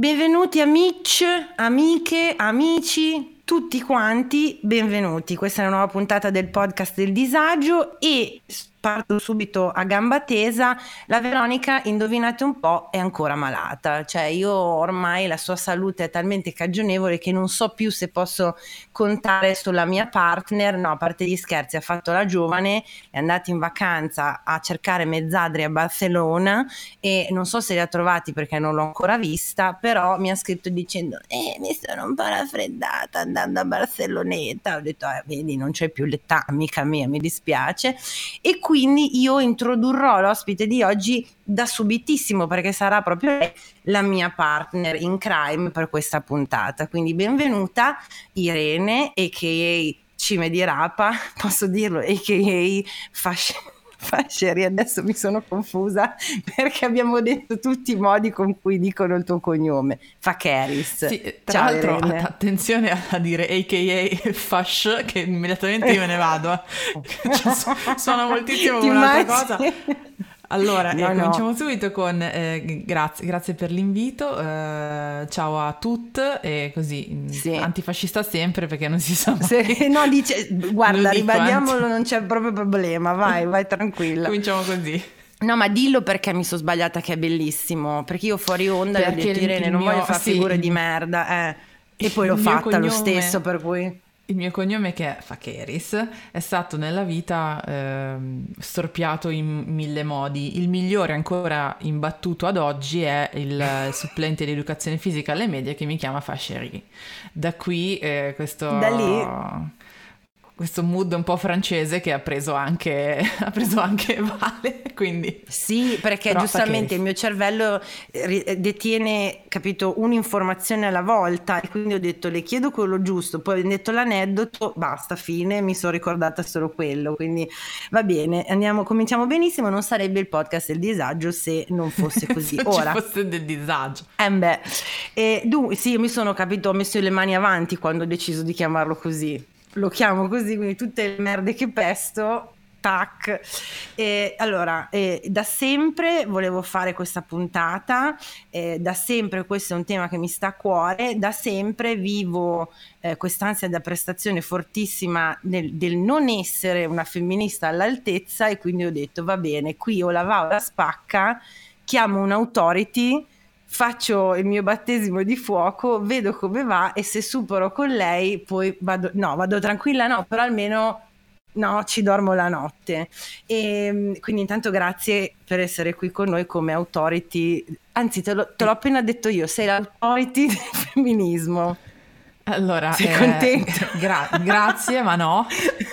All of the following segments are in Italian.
Benvenuti amici, amiche, amici, tutti quanti, benvenuti. Questa è una nuova puntata del podcast del disagio e parto subito a gamba tesa, la Veronica, indovinate un po', è ancora malata, cioè io ormai la sua salute è talmente cagionevole che non so più se posso contare sulla mia partner, no, a parte gli scherzi, ha fatto la giovane, è andata in vacanza a cercare mezzadri a Barcellona e non so se li ha trovati perché non l'ho ancora vista, però mi ha scritto dicendo, eh, mi sono un po' raffreddata andando a Barceloneta, ho detto, eh, vedi, non c'è più l'età, amica mia, mi dispiace, e quindi io introdurrò l'ospite di oggi da subitissimo perché sarà proprio la mia partner in crime per questa puntata. Quindi benvenuta Irene, a.k.a. Cime di Rapa, posso dirlo, a.k.a. Fashion Fasceri, adesso mi sono confusa perché abbiamo detto tutti i modi con cui dicono il tuo cognome. Fakeris. Sì, tra Ciao, l'altro Irene. attenzione a dire AKA Fash che immediatamente io me ne vado. cioè, suona moltissimo come un'altra cosa. Allora, no, eh, no. cominciamo subito con eh, grazie, grazie, per l'invito, eh, ciao a tutti e così mm, sì. antifascista sempre perché non si sa mai. Se, no, dice, guarda, ribadiamolo, non c'è proprio problema, vai, vai tranquilla. Cominciamo così. No, ma dillo perché mi sono sbagliata che è bellissimo, perché io fuori onda perché ho detto Irene, non mio, voglio fare sì, figure di merda, eh. E poi l'ho fatta cognome... lo stesso, per cui... Il mio cognome che è Fakeris è stato nella vita eh, storpiato in mille modi. Il migliore ancora imbattuto ad oggi è il supplente di educazione fisica alle medie che mi chiama Fasceri. Da qui eh, questo... Da lì questo mood un po' francese che ha preso anche, ha preso anche Vale, quindi... Sì, perché Però giustamente il mio cervello detiene, capito, un'informazione alla volta e quindi ho detto le chiedo quello giusto, poi ho detto l'aneddoto, basta, fine, mi sono ricordata solo quello, quindi va bene, andiamo, cominciamo benissimo, non sarebbe il podcast del disagio se non fosse così. se Ora, ci fosse del disagio. Eh beh, e, dunque, sì, io mi sono, capito, ho messo le mani avanti quando ho deciso di chiamarlo così lo chiamo così, quindi tutte le merde che pesto, tac. E allora, eh, da sempre volevo fare questa puntata, eh, da sempre questo è un tema che mi sta a cuore, da sempre vivo eh, quest'ansia da prestazione fortissima del, del, non essere una femminista all'altezza e quindi ho detto va bene, qui o la va o la spacca, chiamo un'autority faccio il mio battesimo di fuoco, vedo come va e se supero con lei poi vado, no, vado tranquilla, no, però almeno no, ci dormo la notte. E ehm, quindi intanto grazie per essere qui con noi come authority, anzi te, lo, te l'ho appena detto io, sei l'authority del femminismo. Allora, sei eh, contento? Gra- grazie, ma no.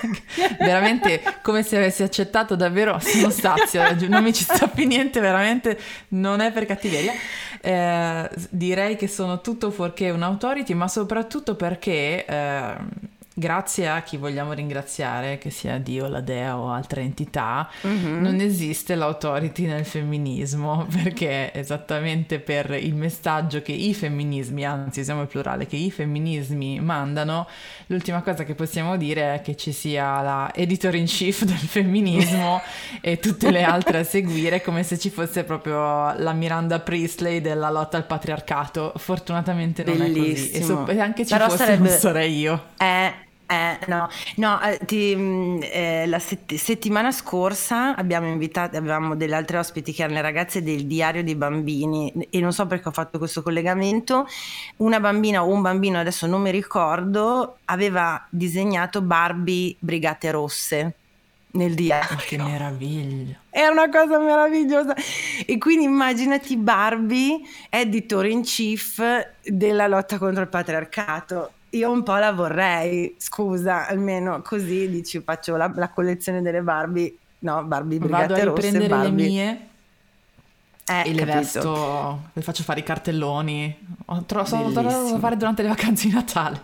veramente come se avessi accettato davvero sono stazio, non mi ci sta più niente, veramente non è per cattiveria. Eh, direi che sono tutto fuorché un authority, ma soprattutto perché eh, grazie a chi vogliamo ringraziare, che sia Dio, la Dea o altre entità, mm-hmm. non esiste l'authority nel femminismo, perché esattamente per il messaggio che i femminismi, anzi siamo il plurale, che i femminismi mandano, l'ultima cosa che possiamo dire è che ci sia la editor in chief del femminismo e tutte le altre a seguire, come se ci fosse proprio la Miranda Priestley della lotta al patriarcato. Fortunatamente non Bellissimo. è così. E, so- e anche ci Però fosse sarebbe... non sarei io. Eh eh, no, no eh, ti, mm, eh, la sett- settimana scorsa abbiamo invitato, avevamo delle altre ospiti che erano le ragazze del diario dei bambini e non so perché ho fatto questo collegamento. Una bambina o un bambino, adesso non mi ricordo, aveva disegnato Barbie Brigate Rosse nel diario. Che meraviglia! È una cosa meravigliosa. E quindi immaginati Barbie, editor in chief della lotta contro il patriarcato io un po' la vorrei, scusa, almeno così dici faccio la, la collezione delle Barbie, no, Barbie Brigate Vado a riprendere rosse, le mie eh, e le capito. vesto, le faccio fare i cartelloni. Tro- sono tornato a fare durante le vacanze di Natale.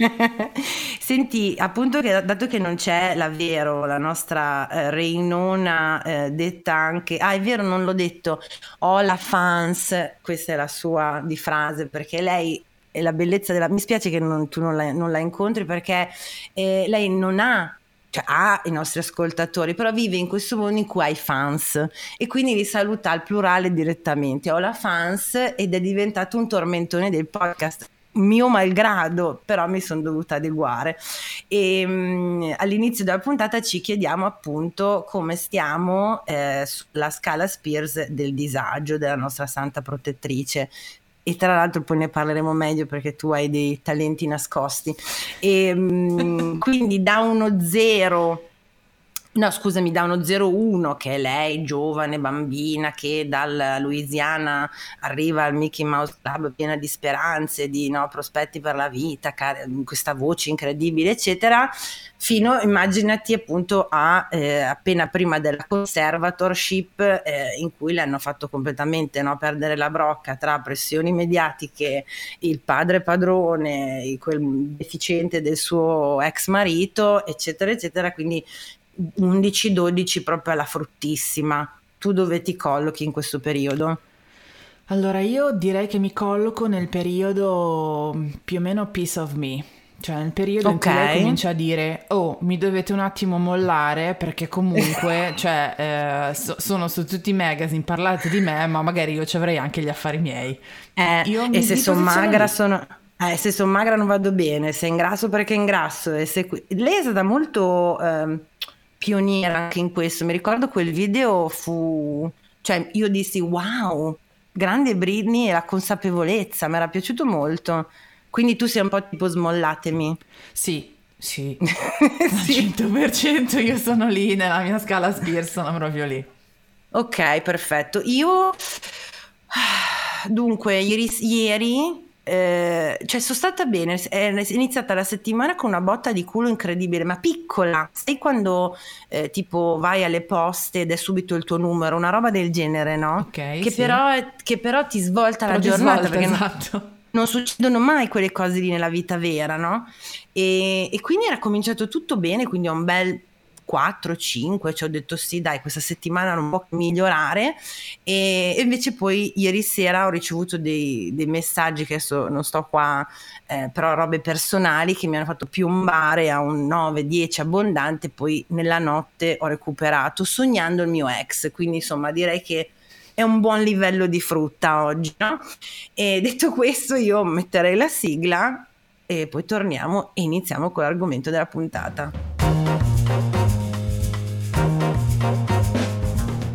Senti, appunto che dato che non c'è la Vero, la nostra eh, Reinona eh, detta anche, ah è vero non l'ho detto, ho la fans, questa è la sua di frase perché lei e la bellezza della... Mi spiace che non, tu non la, non la, incontri perché eh, lei non ha cioè ha i nostri ascoltatori, però vive in questo mondo in cui ha i fans e quindi li saluta al plurale direttamente. Ho la fans ed è diventato un tormentone del podcast mio malgrado, però mi sono dovuta adeguare. E um, all'inizio della puntata ci chiediamo appunto come stiamo eh, sulla scala Spears del disagio della nostra santa protettrice. E tra l'altro poi ne parleremo meglio perché tu hai dei talenti nascosti. E, um, quindi da uno zero No, scusami, da uno 01 che è lei, giovane bambina che dalla Louisiana arriva al Mickey Mouse Club piena di speranze, di no, prospetti per la vita, questa voce incredibile, eccetera, fino, immaginati appunto a eh, appena prima della conservatorship eh, in cui le hanno fatto completamente no, perdere la brocca tra pressioni mediatiche, il padre padrone, quel deficiente del suo ex marito, eccetera, eccetera, quindi 11-12 proprio alla fruttissima. Tu dove ti collochi in questo periodo? Allora io direi che mi colloco nel periodo più o meno peace of me, cioè nel periodo okay. in cui lei comincia a dire oh mi dovete un attimo mollare perché comunque cioè, eh, so, sono su tutti i magazine, parlate di me ma magari io ci avrei anche gli affari miei. Eh, e se sono magra sono... Eh, se sono magra non vado bene, se ingrasso perché ingrasso. E se... Lei è stata molto... Eh pioniera anche in questo. Mi ricordo quel video fu, cioè io dissi wow, grande Britney e la consapevolezza, mi era piaciuto molto. Quindi tu sei un po' tipo smollatemi. Sì, sì, sì. 100% io sono lì nella mia scala Spears, sono proprio lì. Ok, perfetto. Io dunque ieri, ieri eh, cioè sono stata bene, è iniziata la settimana con una botta di culo incredibile, ma piccola. Sai quando eh, tipo vai alle poste ed è subito il tuo numero, una roba del genere, no? Ok. Che, sì. però, che però ti svolta però la giornata. Svolta, esatto. Non, non succedono mai quelle cose lì nella vita vera, no? E, e quindi era cominciato tutto bene, quindi ho un bel 4, 5, ci ho detto sì dai questa settimana non può migliorare e, invece poi ieri sera ho ricevuto dei, dei messaggi che adesso non sto qua eh, però robe personali che mi hanno fatto piombare a un 9-10 abbondante poi nella notte ho recuperato sognando il mio ex quindi insomma direi che è un buon livello di frutta oggi no? e detto questo io metterei la sigla e poi torniamo e iniziamo con l'argomento della puntata.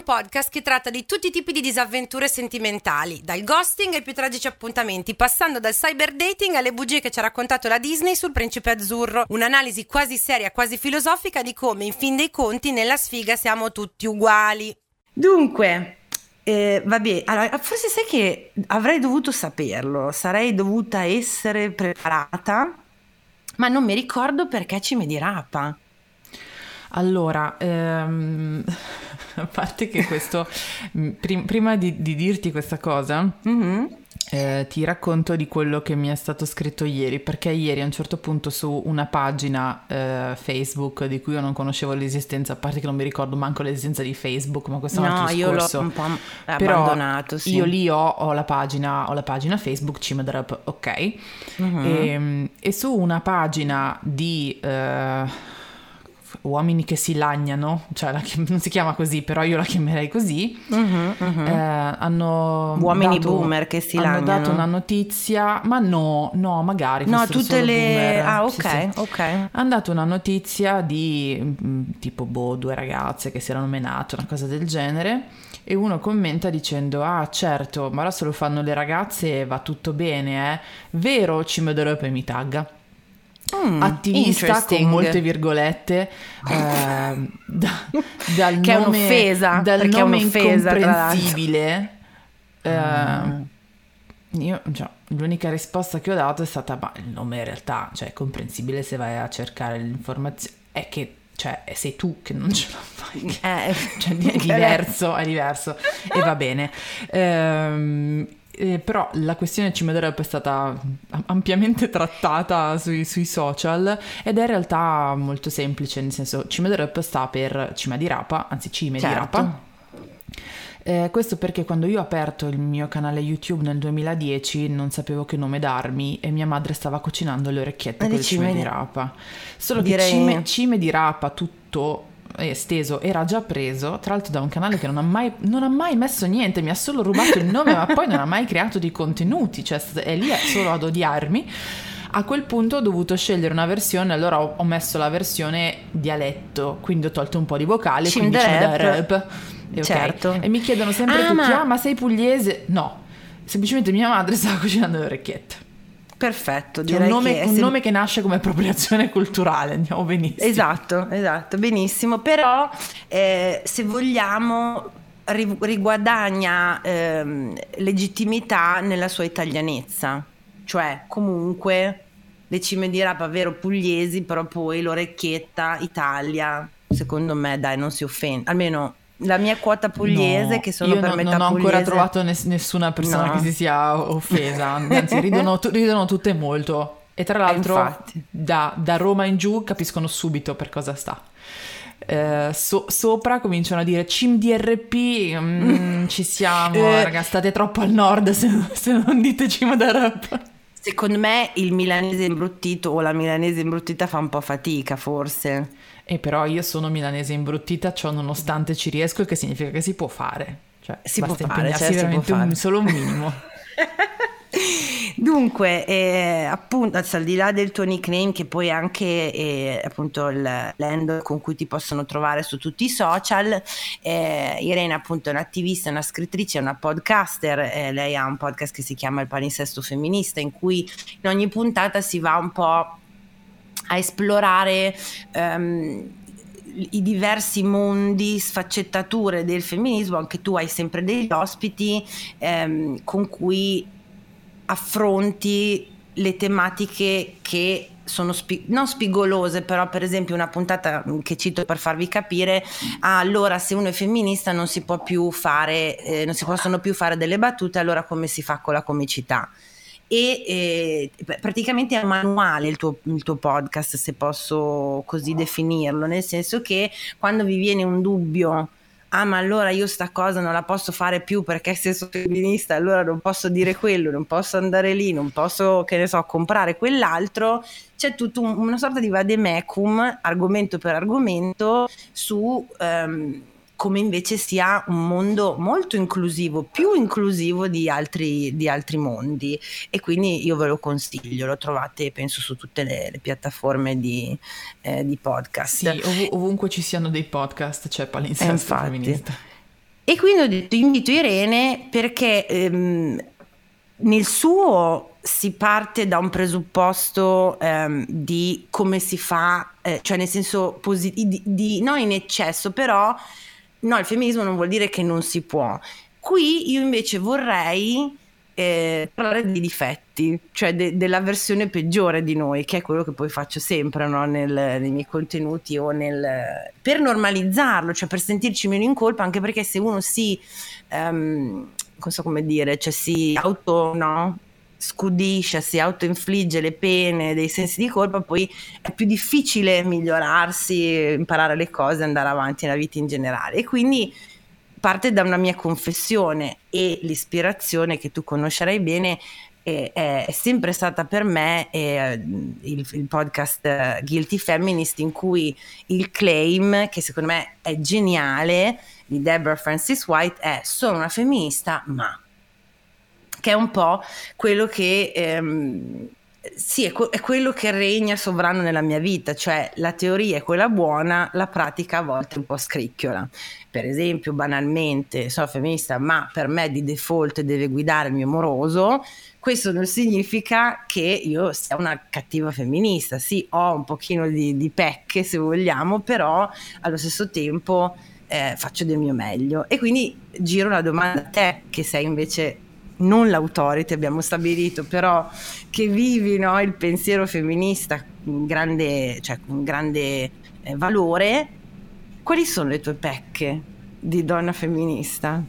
Un podcast che tratta di tutti i tipi di disavventure sentimentali, dal ghosting ai più tragici appuntamenti, passando dal cyber dating alle bugie che ci ha raccontato la Disney sul principe azzurro. Un'analisi quasi seria, quasi filosofica di come, in fin dei conti, nella sfiga siamo tutti uguali. Dunque, eh, vabbè, allora, forse sai che avrei dovuto saperlo, sarei dovuta essere preparata, ma non mi ricordo perché ci mi dirapa. Allora, ehm, a parte che questo, prim- prima di, di, dirti questa cosa, mm-hmm. eh, ti racconto di quello che mi è stato scritto ieri, perché ieri a un certo punto su una pagina eh, Facebook di cui io non conoscevo l'esistenza, a parte che non mi ricordo manco l'esistenza di Facebook, ma questo è un no, altro io discorso. l'ho un po' abbandonato, sì. Io lì ho, ho, la pagina, ho la pagina Facebook, Cimedrop, ok, mm-hmm. e, e, su una pagina di... Eh, uomini che si lagnano, cioè la, non si chiama così, però io la chiamerei così, uh-huh, uh-huh. Eh, hanno uomini dato, boomer che si hanno lagnano. dato una notizia, ma no, no, magari no, tutte le boomer. ah, ok, sì, sì. ok. Hanno dato una notizia di mm, tipo boh, due ragazze che si erano menate, una cosa del genere. E uno commenta dicendo: Ah, certo, ma ora se lo fanno le ragazze va tutto bene, eh? Vero, ci metterò e poi mi tagga. Mm, attivista con molte virgolette eh, da, dal che nome, è un'offesa dal nome è un'offesa, incomprensibile eh, mm. io, cioè, l'unica risposta che ho dato è stata ma il nome in realtà cioè, è comprensibile se vai a cercare l'informazione è che cioè sei tu che non ce la fai eh, cioè, è diverso è diverso. E va bene. Ehm, Eh, però la questione rap è stata ampiamente trattata sui, sui, social ed è in realtà molto semplice, nel senso rap sta per cima di rapa, anzi cime certo. di rapa. Eh, questo perché quando io ho aperto il mio canale YouTube nel 2010 non sapevo che nome darmi e mia madre stava cucinando le orecchiette con le cime, cime di rapa. Solo Direi... che cime, cime di rapa tutto esteso era già preso, tra l'altro da un canale che non ha, mai, non ha mai messo niente, mi ha solo rubato il nome, ma poi non ha mai creato dei contenuti, cioè è lì solo ad odiarmi. A quel punto ho dovuto scegliere una versione, allora ho, messo la versione dialetto, quindi ho tolto un po' di vocale, quindi c'è rap. E, certo. okay. e mi chiedono sempre ah, tutti, ma... ah ma sei pugliese? No, semplicemente mia madre stava cucinando le orecchiette. Perfetto, direi un, nome, che un sem- nome che nasce come appropriazione culturale, andiamo benissimo. Esatto, esatto, benissimo. Però eh, se vogliamo riguadagna ehm, legittimità nella sua italianezza, cioè comunque le cime di rapa vero pugliesi, però poi l'orecchietta Italia, secondo me dai non si offende, almeno la mia quota pugliese, no, che sono per non, metà non ho pugliese. ancora trovato ness- nessuna persona no. che si sia offesa, anzi ridono, t- ridono tutte molto. E tra l'altro da, da, Roma in giù capiscono subito per cosa sta. Eh, so, sopra cominciano a dire Cim DRP, mm, ci siamo, eh, raga, state troppo al nord se, se non dite Cim rap. Secondo me il milanese imbruttito o la milanese imbruttita fa un po' fatica, forse. E però io sono milanese imbruttita, ciò nonostante ci riesco, il che significa che si può fare. Cioè, si può fare, certo veramente un, solo un minimo. Dunque, eh, appunto, al di là del tuo nickname, che poi anche eh, appunto il l'handle con cui ti possono trovare su tutti i social, eh, Irene appunto è un'attivista, una scrittrice, una podcaster, eh, lei ha un podcast che si chiama Il palinsesto femminista, in cui in ogni puntata si va un po' a esplorare um, i diversi mondi, sfaccettature del femminismo, anche tu hai sempre degli ospiti um, con cui affronti le tematiche che sono spi- non spigolose, però per esempio una puntata che cito per farvi capire, ah, allora se uno è femminista non si può più fare, eh, non si possono più fare delle battute, allora come si fa con la comicità? E eh, praticamente è un manuale il tuo, il tuo, podcast, se posso così definirlo, nel senso che quando vi viene un dubbio, ah ma allora io sta cosa non la posso fare più perché se sono femminista allora non posso dire quello, non posso andare lì, non posso, che ne so, comprare quell'altro, c'è tutta un, una sorta di vademecum, argomento per argomento, su... Um, come invece sia un mondo molto inclusivo, più inclusivo di altri, di altri mondi e quindi io ve lo consiglio, lo trovate penso su tutte le, le piattaforme di, eh, di, podcast. Sì, ov- ovunque ci siano dei podcast c'è palinsesto eh, femminista. E quindi ho detto invito Irene perché ehm, nel suo si parte da un presupposto ehm, di come si fa, eh, cioè nel senso posit- di, di, non in eccesso, però no, il femminismo non vuol dire che non si può. Qui io invece vorrei eh, parlare di difetti, cioè de- della versione peggiore di noi, che è quello che poi faccio sempre no? Nel, nei miei contenuti o nel, per normalizzarlo, cioè per sentirci meno in colpa, anche perché se uno si, um, non so come dire, cioè si auto, no? Scudisce, si autoinfligge le pene, dei sensi di colpa, poi è più difficile migliorarsi, imparare le cose, andare avanti nella vita in generale. E quindi parte da una mia confessione e l'ispirazione che tu conoscerai bene è, è sempre stata per me eh, il, il, podcast Guilty Feminist in cui il claim, che secondo me è geniale, di Deborah Francis White è sono una femminista ma che è un po' quello che... Ehm, sì, è, è, quello che regna sovrano nella mia vita, cioè la teoria è quella buona, la pratica a volte un po' scricchiola. Per esempio, banalmente, sono femminista, ma per me di default deve guidare il mio moroso. Questo non significa che io sia una cattiva femminista. Sì, ho un pochino di, di pecche, se vogliamo, però allo stesso tempo eh, faccio del mio meglio. E quindi giro la domanda a te, che sei invece non l'autority abbiamo stabilito, però che vivi no, il pensiero femminista con grande, cioè, con grande eh, valore, quali sono le tue pecche di donna femminista?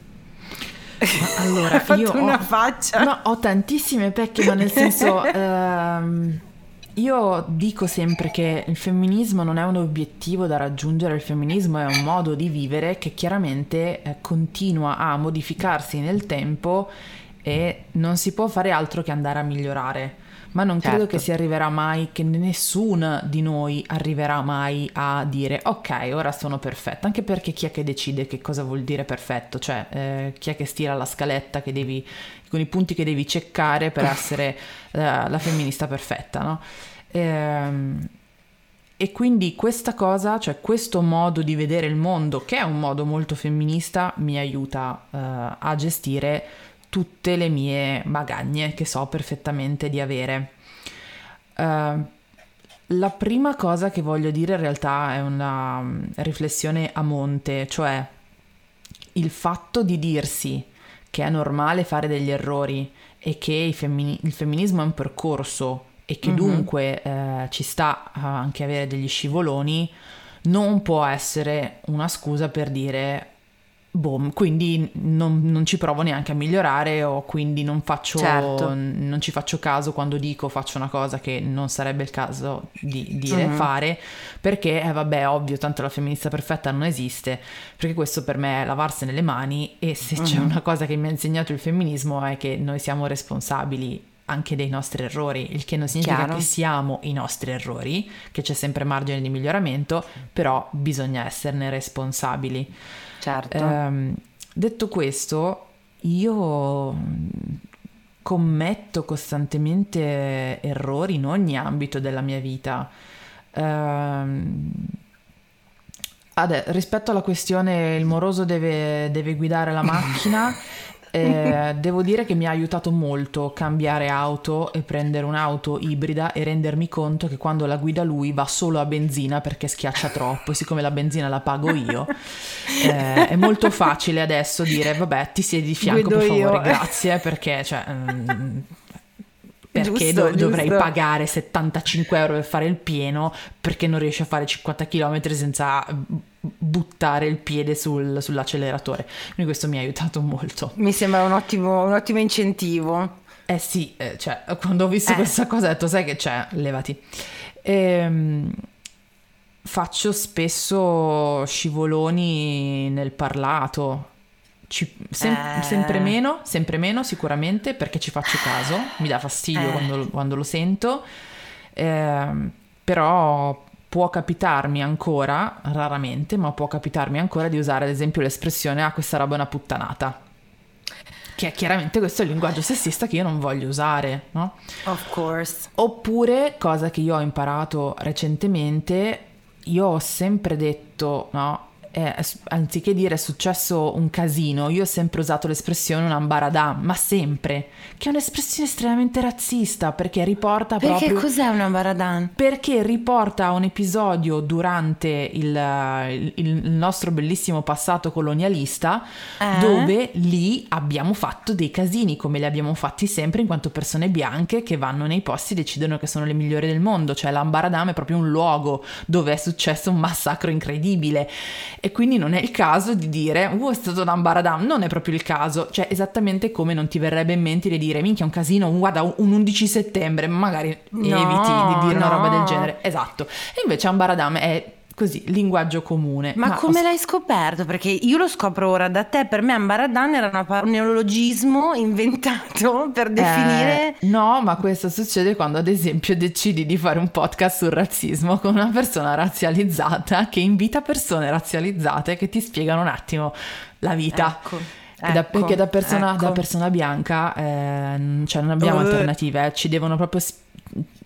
Allora, Hai fatto una ho, faccia. no, ho tantissime pecche, ma nel senso, ehm, io dico sempre che il femminismo non è un obiettivo da raggiungere, il femminismo è un modo di vivere che chiaramente eh, continua a modificarsi nel tempo e non si può fare altro che andare a migliorare. Ma non credo Certo. che si arriverà mai, che nessuno di noi arriverà mai a dire ok, ora sono perfetta, anche perché chi è che decide che cosa vuol dire perfetto? Cioè, eh, chi è che stira la scaletta che devi, con i punti che devi ceccare per essere eh, la femminista perfetta, no? Ehm, e quindi questa cosa, cioè questo modo di vedere il mondo, che è un modo molto femminista, mi aiuta eh, a gestire tutte le mie magagne che so perfettamente di avere. Eh, la prima cosa che voglio dire in realtà è una mm, riflessione a monte, cioè il fatto di dirsi che è normale fare degli errori e che il, femmini- il femminismo è un percorso e che Mhm. dunque eh, ci sta a anche avere degli scivoloni, non può essere una scusa per dire boh, quindi non, non ci provo neanche a migliorare o quindi non faccio Certo. non ci faccio caso quando dico faccio una cosa che non sarebbe il caso di dire Mhm. fare perché eh, vabbè ovvio tanto la femminista perfetta non esiste perché questo per me è lavarsene le mani e se c'è Mhm. una cosa che mi ha insegnato il femminismo è che noi siamo responsabili anche dei nostri errori, il che non significa Chiaro. che siamo i nostri errori, che c'è sempre margine di miglioramento, però bisogna esserne responsabili. Certo. Ehm, detto questo, io mm, commetto costantemente errori in ogni ambito della mia vita. Ehm, ade- rispetto alla questione il moroso deve, deve guidare la macchina, eh, devo dire che mi ha aiutato molto cambiare auto e prendere un'auto ibrida e rendermi conto che quando la guida lui va solo a benzina perché schiaccia troppo e siccome la benzina la pago io, eh, è molto facile adesso dire vabbè ti siedi di fianco Guido per favore, io." grazie perché cioè... mm, perché Giusto, do- dovrei giusto. pagare 75 euro per fare il pieno perché non riesci a fare 50 km senza buttare il piede sul- sull'acceleratore. Quindi questo mi ha aiutato molto. Mi sembra un ottimo, un ottimo incentivo. Eh sì, eh, cioè, quando ho visto Eh. questa cosa ho detto, sai che c'è, levati. Ehm, faccio spesso scivoloni nel parlato. Ci- sem- Eh. Sempre meno, sempre meno sicuramente perché ci faccio caso, mi dà fastidio Eh. quando, quando lo sento, Ehm, però può capitarmi ancora, raramente, ma può capitarmi ancora di usare ad esempio l'espressione ah questa roba è una puttanata. Che è chiaramente questo è il linguaggio sessista che io non voglio usare, no? Of course. Oppure, cosa che io ho imparato recentemente, io ho sempre detto, no? Eh, anziché dire è successo un casino, io ho sempre usato l'espressione un ambaradà, ma sempre, che è un'espressione estremamente razzista perché riporta Perché proprio... cos'è una baradan? Perché riporta un episodio durante il, il- il nostro bellissimo passato colonialista, Eh? dove lì abbiamo fatto dei casini, come li abbiamo fatti sempre in quanto persone bianche che vanno nei posti e decidono che sono le migliori del mondo. Cioè l'Ambaradam è proprio un luogo dove è successo un massacro incredibile. E quindi non è il caso di dire, uh, è stato un Ambaradam, non è proprio il caso. Cioè esattamente come non ti verrebbe in mente di dire, minchia, un casino, un- guarda, un 11 settembre, magari eviti di dire una roba del no. genere. Esatto. E invece Ambaradam è così, linguaggio comune. Ma, come ho- l'hai scoperto? Perché io lo scopro ora da te. Per me Ambaradan era una par- un neologismo inventato per definire... Eh, no, ma questo succede quando ad esempio decidi di fare un podcast sul razzismo con una persona razzializzata che invita persone razzializzate che ti spiegano un attimo la vita. Ecco, E da- ecco, perché da persona, ecco. da persona bianca eh, cioè non abbiamo Uh. alternative, eh, ci devono proprio... sp-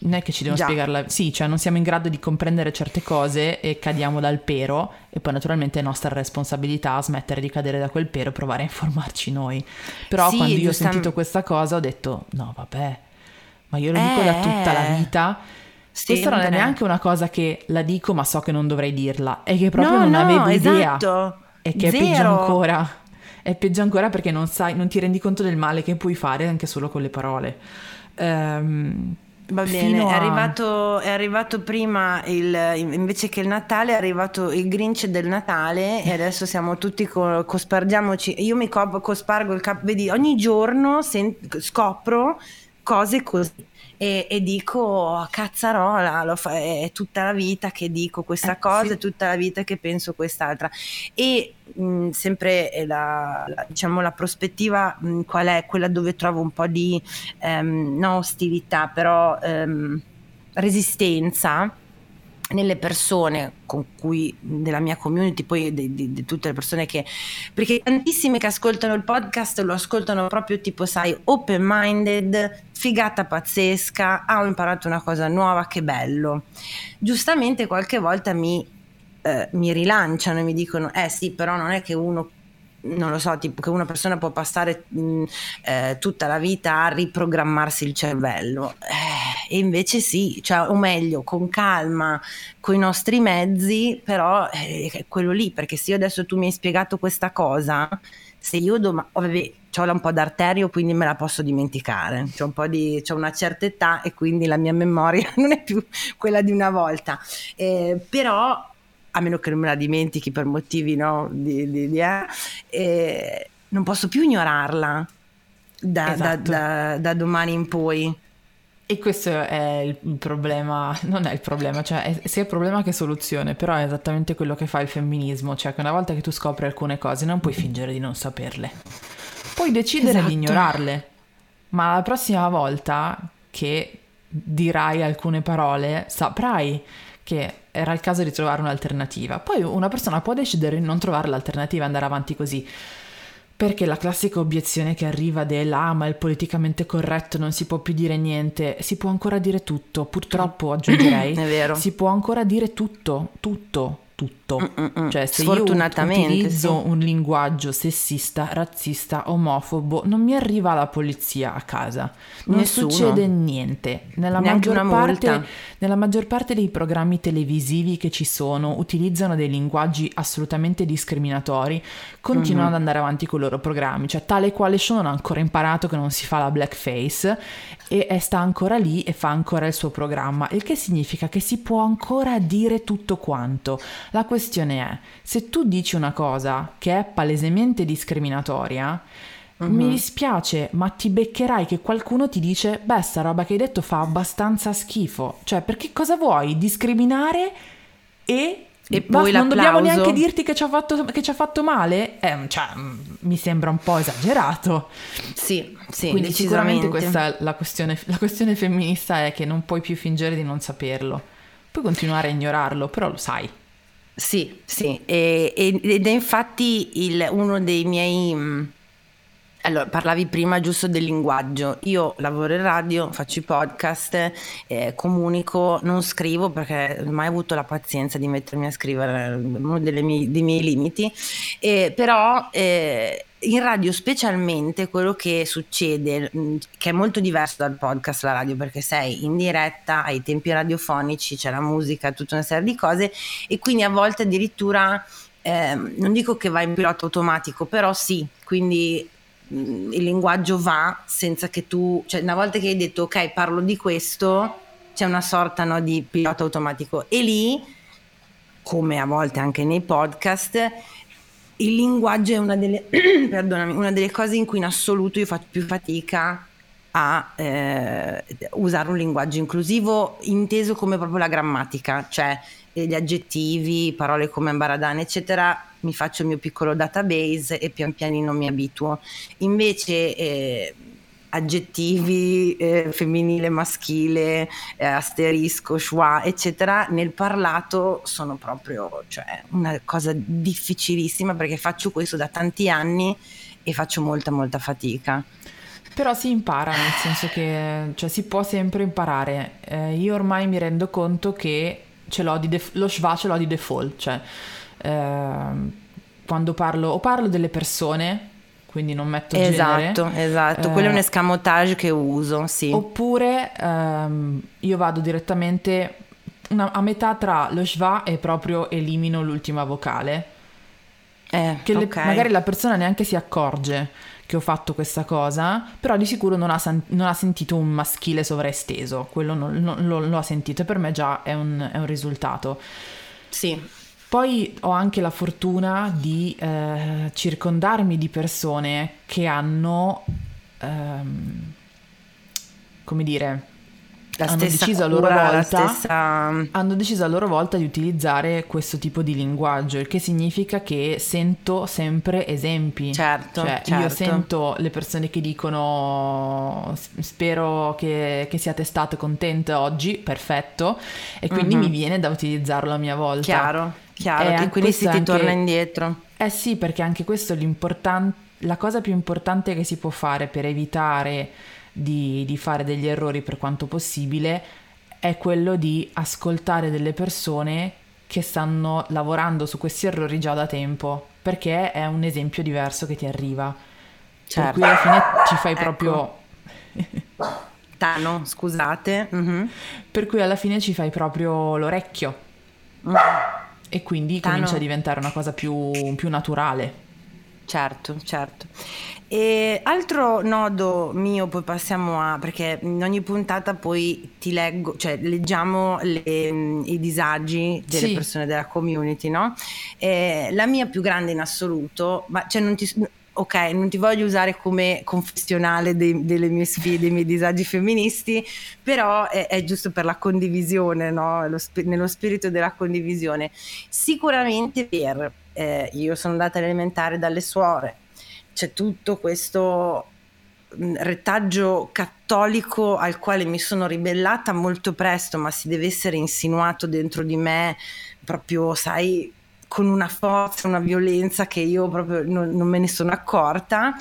non è che ci devono Già. spiegarla, sì, cioè non siamo in grado di comprendere certe cose e cadiamo dal pero e poi naturalmente è nostra responsabilità smettere di cadere da quel pero e provare a informarci noi. Però Sì, quando io ho sentito questa cosa ho detto no vabbè, ma io lo Eh, dico da tutta la eh. vita. Questa non è neanche una cosa che la dico ma so che non dovrei dirla, è che proprio No, non no, avevo idea. esatto. E che è peggio Zero. ancora. È peggio ancora perché non sai, non ti rendi conto del male che puoi fare anche solo con le parole. Ehm, Va bene, è arrivato, è arrivato, prima il, invece che il Natale, è arrivato il Grinch del Natale e adesso siamo tutti co, cospargiamoci. Io mi co, cospargo il capo, vedi, ogni giorno sen, scopro cose così e, e dico cazzarola, fa, è tutta la vita che dico questa eh, cosa, sì. è tutta la vita che penso quest'altra. E mh, sempre la, la, diciamo, la prospettiva mh, qual è? Quella dove trovo un po' di ehm, no ostilità, però ehm, resistenza nelle persone con cui della mia community, poi di, di, di, tutte le persone che perché tantissime che ascoltano il podcast lo ascoltano proprio tipo sai open minded, figata pazzesca, ah, ho imparato una cosa nuova, che bello. Giustamente qualche volta mi, eh, mi rilanciano e mi dicono eh sì, però non è che uno non lo so, tipo che una persona può passare mh, eh, tutta la vita a riprogrammarsi il cervello. Eh, e invece sì, cioè, o meglio, con calma, con i nostri mezzi, però eh, è quello lì, perché se io adesso tu mi hai spiegato questa cosa, se io domani, oh, ho un po' d'arterio, quindi me la posso dimenticare. C'ho un po' di, c'ho una certa età e quindi la mia memoria non è più quella di una volta. Eh, però a meno che non me la dimentichi per motivi no, di, di, di eh, eh, non posso più ignorarla da, esatto. da, da, da, domani in poi. E questo è il problema, non è il problema, cioè è sia problema che soluzione, però è esattamente quello che fa il femminismo, cioè che una volta che tu scopri alcune cose non puoi fingere di non saperle, puoi decidere esatto. di ignorarle, ma la prossima volta che dirai alcune parole saprai che era il caso di trovare un'alternativa. Poi una persona può decidere di non trovare l'alternativa e andare avanti così. Perché la classica obiezione che arriva della ah, ma il politicamente corretto non si può più dire niente, si può ancora dire tutto, purtroppo aggiungerei, si può ancora dire tutto, tutto, tutto. Mm-mm. Cioè, se io utilizzo sì. un linguaggio sessista, razzista, omofobo, non mi arriva la polizia a casa. Non Nessuno. succede niente. Nella maggior, parte, nella maggior, parte, dei programmi televisivi che ci sono utilizzano dei linguaggi assolutamente discriminatori, continuano mm-hmm. ad andare avanti con i loro programmi. Cioè, tale quale non ha ancora imparato che non si fa la blackface e sta ancora lì e fa ancora il suo programma, il che significa che si può ancora dire tutto quanto. La questione è, se tu dici una cosa che è palesemente discriminatoria, uh-huh. mi dispiace, ma ti beccherai che qualcuno ti dice, beh, sta roba che hai detto fa abbastanza schifo. Cioè, perché cosa vuoi? Discriminare e e poi non dobbiamo neanche dirti che ci ha fatto, che ci ha fatto male? Eh, cioè, mm, mi sembra un po' esagerato. Sì, sì. Quindi sicuramente questa è la questione, la questione femminista è che non puoi più fingere di non saperlo. Puoi continuare a ignorarlo, però lo sai. Sì, sì, e, ed è infatti il, uno dei miei allora, parlavi prima giusto del linguaggio. Io lavoro in radio, faccio i podcast, eh, comunico, non scrivo perché non ho mai avuto la pazienza di mettermi a scrivere, uno mie, dei miei limiti, eh, però eh, in radio specialmente quello che succede, mm, che è molto diverso dal podcast, la radio, perché sei in diretta, hai tempi radiofonici, c'è la musica, tutta una serie di cose e quindi a volte addirittura... Eh, non dico che va in pilota automatico, però sì, quindi il linguaggio va senza che tu, cioè una volta che hai detto ok parlo di questo, c'è una sorta no, di pilota automatico. E lì, come a volte anche nei podcast, il linguaggio è una delle, una delle cose in cui in assoluto io faccio più fatica a eh, usare un linguaggio inclusivo inteso come proprio la grammatica, cioè gli aggettivi, parole come ambaradane, eccetera, mi faccio il mio piccolo database e pian pianino mi abituo. Invece eh, aggettivi eh, femminile, maschile, eh, asterisco, schwa, eccetera, nel parlato sono proprio cioè, una cosa difficilissima perché faccio questo da tanti anni e faccio molta molta fatica. Però si impara, nel senso che cioè, si può sempre imparare. Eh, io ormai mi rendo conto che ce l'ho di def- lo schwa ce l'ho di default, cioè eh, quando parlo o parlo delle persone, quindi non metto esatto, genere. Esatto, quello è un eh, escamotage che uso, sì. Oppure ehm, io vado direttamente una, a metà tra lo schwa e proprio elimino l'ultima vocale Eh, che le- ok. magari la persona neanche si accorge che ho fatto questa cosa, però di sicuro non ha, san- non ha sentito un maschile sovraesteso, quello non, non- lo, lo ha sentito e per me già è un, è un risultato. Sì, Poi ho anche la fortuna di eh, circondarmi di persone che hanno, ehm, come dire, la hanno deciso a loro volta stessa... hanno deciso a loro volta di utilizzare questo tipo di linguaggio, il che significa che sento sempre esempi. Certo, Cioè, certo. io sento le persone che dicono "S- spero che, che siate state contente oggi, perfetto, e quindi Mhm. mi viene da utilizzarlo a mia volta. Chiaro, chiaro, e quindi si ti anche- torna indietro. Eh sì, perché anche questo è l'importan- la cosa più importante che si può fare per evitare di, di fare degli errori per quanto possibile è quello di ascoltare delle persone che stanno lavorando su questi errori già da tempo, perché è un esempio diverso che ti arriva. Per Certo. cui alla fine ci fai Ecco. proprio... Tano, scusate. mhm. per cui alla fine ci fai proprio l'orecchio Mm. e quindi Tano. comincia a diventare una cosa più, più naturale. Certo, certo. E altro nodo mio, poi passiamo a, perché in ogni puntata poi ti leggo, cioè leggiamo le- i disagi delle Sì. persone della community, no? E la mia più grande in assoluto, ma cioè non ti, ok, non ti voglio usare come confessionale dei, delle mie sfide, dei miei disagi femministi, però è, è giusto per la condivisione, no? Spi- nello spirito della condivisione. Sicuramente per, eh, io sono andata elementare dalle suore, c'è tutto questo mh, retaggio cattolico al quale mi sono ribellata molto presto, ma si deve essere insinuato dentro di me proprio, sai, con una forza, una violenza che io proprio non, non me ne sono accorta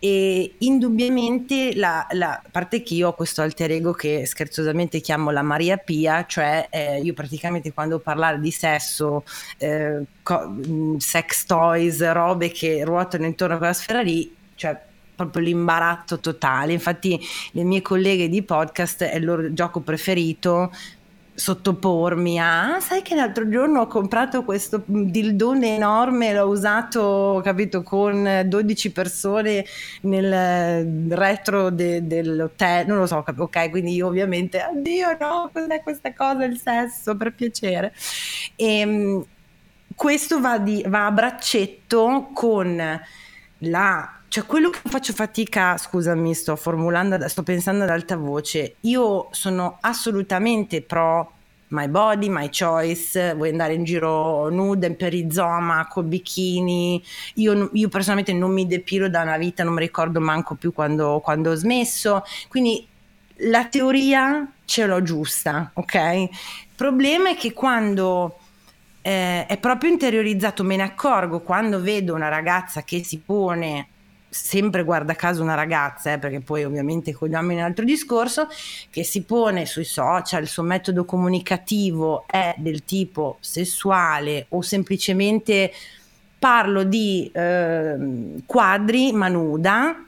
e indubbiamente la, la parte che io ho questo alter ego che scherzosamente chiamo la Maria Pia, cioè eh, io praticamente quando parlare di sesso, eh, co- mh, sex toys, robe che ruotano intorno a quella sfera lì, cioè proprio l'imbaratto totale. Infatti le mie colleghe di podcast è il loro gioco preferito sottopormi a "Ah, sai che l'altro giorno ho comprato questo dildone enorme l'ho usato capito con 12 persone nel retro de- dell'hotel. Non lo so ok quindi io ovviamente oddio no cos'è questa cosa il sesso per piacere. E questo va, di- va a braccetto con la cioè quello che faccio fatica, scusami, sto formulando, sto pensando ad alta voce. Io sono assolutamente pro my body, my choice. Vuoi andare in giro nuda, in perizoma, col bikini? Io, io personalmente non mi depilo da una vita, non mi ricordo manco più quando, quando ho smesso. Quindi la teoria ce l'ho giusta, ok? Il problema è che quando eh, è proprio interiorizzato, me ne accorgo quando vedo una ragazza che si pone sempre guarda caso una ragazza, eh, perché poi ovviamente cogliamo in un altro discorso, che si pone sui social, il suo metodo comunicativo è del tipo sessuale o semplicemente parlo di eh, quadri ma nuda,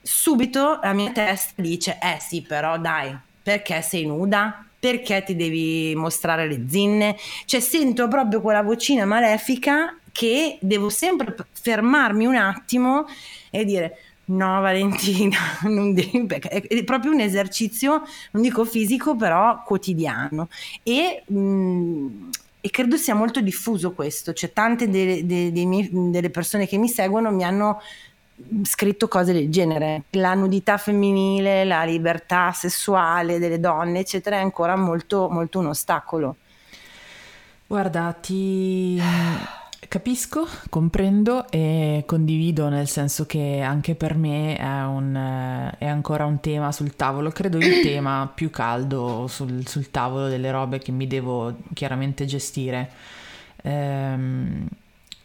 subito la mia testa dice, eh sì però dai, perché sei nuda? Perché ti devi mostrare le zinne? Cioè sento proprio quella vocina malefica che devo sempre fermarmi un attimo e dire no Valentina, non devi, è proprio un esercizio, non dico fisico, però quotidiano. E, mh, e credo sia molto diffuso questo, cioè tante delle, delle, miei, delle persone che mi seguono mi hanno scritto cose del genere. La nudità femminile, la libertà sessuale delle donne, eccetera, è ancora molto, molto un ostacolo. Guarda, ti capisco, comprendo e condivido nel senso che anche per me è, un, è ancora un tema sul tavolo, credo il tema più caldo sul, sul tavolo delle robe che mi devo chiaramente gestire. Ehm,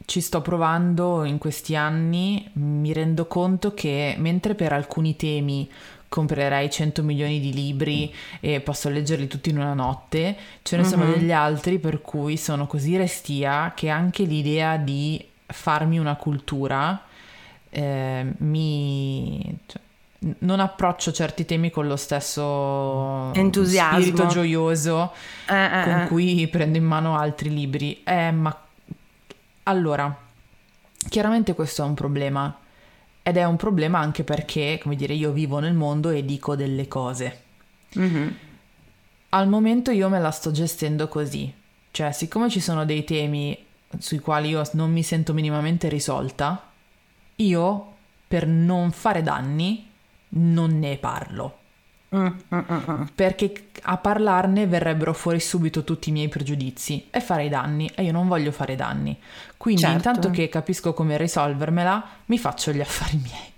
ci sto provando in questi anni, mi rendo conto che mentre per alcuni temi comprerei 100 milioni di libri e posso leggerli tutti in una notte, ce ne sono Mhm. degli altri per cui sono così restia che anche l'idea di farmi una cultura eh, mi... cioè, non approccio certi temi con lo stesso Entusiasmo. spirito gioioso Eh, eh, con eh. cui prendo in mano altri libri. Eh, ma allora, chiaramente questo è un problema ed è un problema anche perché, come dire, io vivo nel mondo e dico delle cose. Mm-hmm. Al momento io me la sto gestendo così, cioè siccome ci sono dei temi sui quali io non mi sento minimamente risolta, io per non fare danni non ne parlo. Mm, mm, mm, perché a parlarne verrebbero fuori subito tutti i miei pregiudizi e farei danni e io non voglio fare danni. Quindi certo. intanto che capisco come risolvermela, mi faccio gli affari miei.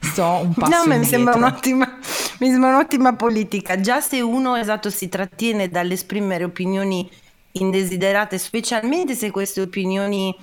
Sto un passo No, mi sembra, un'ottima, mi sembra un'ottima politica. Già se uno esatto si trattiene dall'esprimere opinioni indesiderate, specialmente se queste opinioni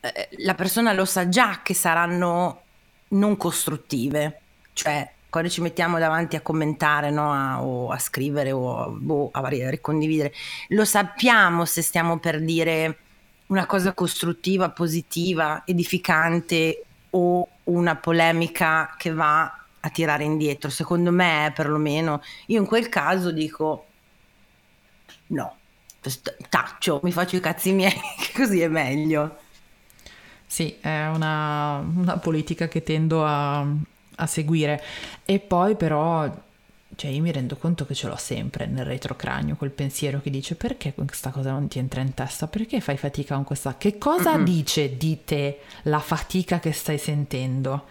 eh, la persona lo sa già che saranno non costruttive, cioè quando ci mettiamo davanti a commentare no? a, o a scrivere o boh, a, a ricondividere, lo sappiamo se stiamo per dire una cosa costruttiva, positiva, edificante o una polemica che va a tirare indietro. Secondo me, perlomeno, io in quel caso dico no, taccio, mi faccio i cazzi miei, così è meglio. Sì, è una, una politica che tendo a, a seguire. E poi però cioè io mi rendo conto che ce l'ho sempre nel retrocranio quel pensiero che dice perché questa cosa non ti entra in testa perché fai fatica con questa che cosa mm-hmm. dice di te la fatica che stai sentendo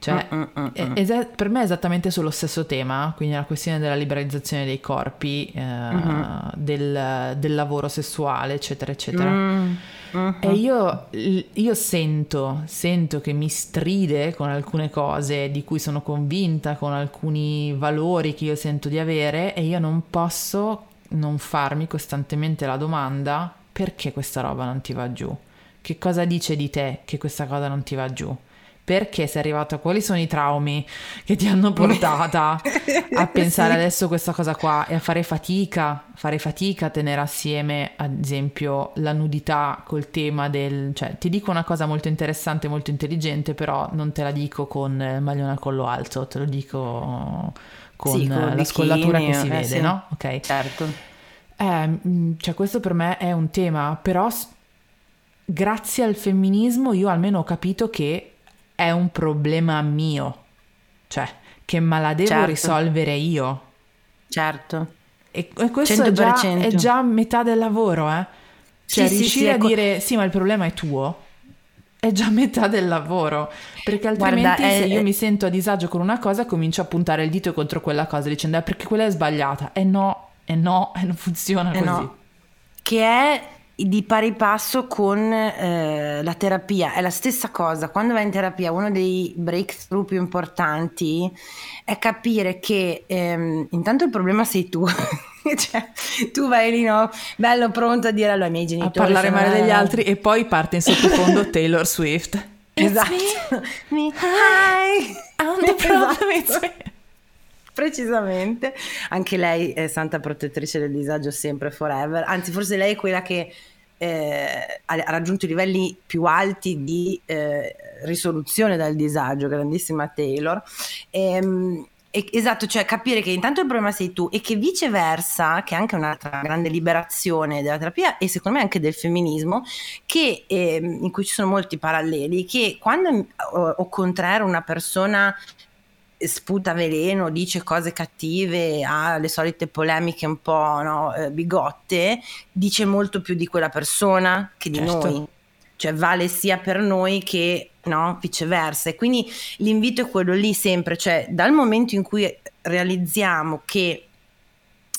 cioè è, è, per me è esattamente sullo stesso tema quindi la questione della liberalizzazione dei corpi eh, mm-hmm. del, del, lavoro sessuale eccetera eccetera mm Uh-huh. E io, io, sento, sento che mi stride con alcune cose di cui sono convinta, con alcuni valori che io sento di avere e io non posso non farmi costantemente la domanda perché questa roba non ti va giù? Che cosa dice di te che questa cosa non ti va giù? Perché sei arrivata, quali sono i traumi che ti hanno portata a pensare sì. adesso questa cosa qua e a fare fatica, fare fatica a tenere assieme, ad esempio, la nudità col tema del... cioè ti dico una cosa molto interessante, molto intelligente, però non te la dico con il maglione a collo alto, te lo dico con, sì, con la bikini, scollatura che si eh, vede, sì. no? Ok. Certo. Eh, cioè questo per me è un tema, però grazie al femminismo io almeno ho capito che è un problema mio, cioè che me la devo certo. risolvere io. Certo. E, e questo è già, è già, metà del lavoro, eh? Cioè sì, riuscire sì, sì, a dire sì, ma il problema è tuo è già metà del lavoro, perché altrimenti Guarda, è, se io mi sento a disagio con una cosa comincio a puntare il dito contro quella cosa dicendo eh, perché quella è sbagliata. E no, e no, e non funziona e così. No. Che è di pari passo con eh, la terapia, è la stessa cosa, quando vai in terapia uno dei breakthrough più importanti è capire che ehm, intanto il problema sei tu, cioè tu vai lì no, bello pronto a dire allora ai miei genitori a parlare male degli altri e poi parte in sottofondo Taylor Swift. Esatto. Me. me. Hi. I'm the problem, esatto. Precisamente. Anche lei è santa protettrice del disagio sempre forever. Anzi, forse lei è quella che eh, ha raggiunto i livelli più alti di eh, risoluzione dal disagio, grandissima Taylor. E, ehm, esatto, cioè capire che intanto il problema sei tu e che viceversa, che è anche un'altra grande liberazione della terapia e secondo me anche del femminismo, che, eh, in cui ci sono molti paralleli, che quando ho, ho contrario una persona sputa veleno, dice cose cattive, ha le solite polemiche un po' no, eh, bigotte, dice molto più di quella persona che di certo. noi. Cioè vale sia per noi che no, viceversa. E quindi l'invito è quello lì sempre, cioè dal momento in cui realizziamo che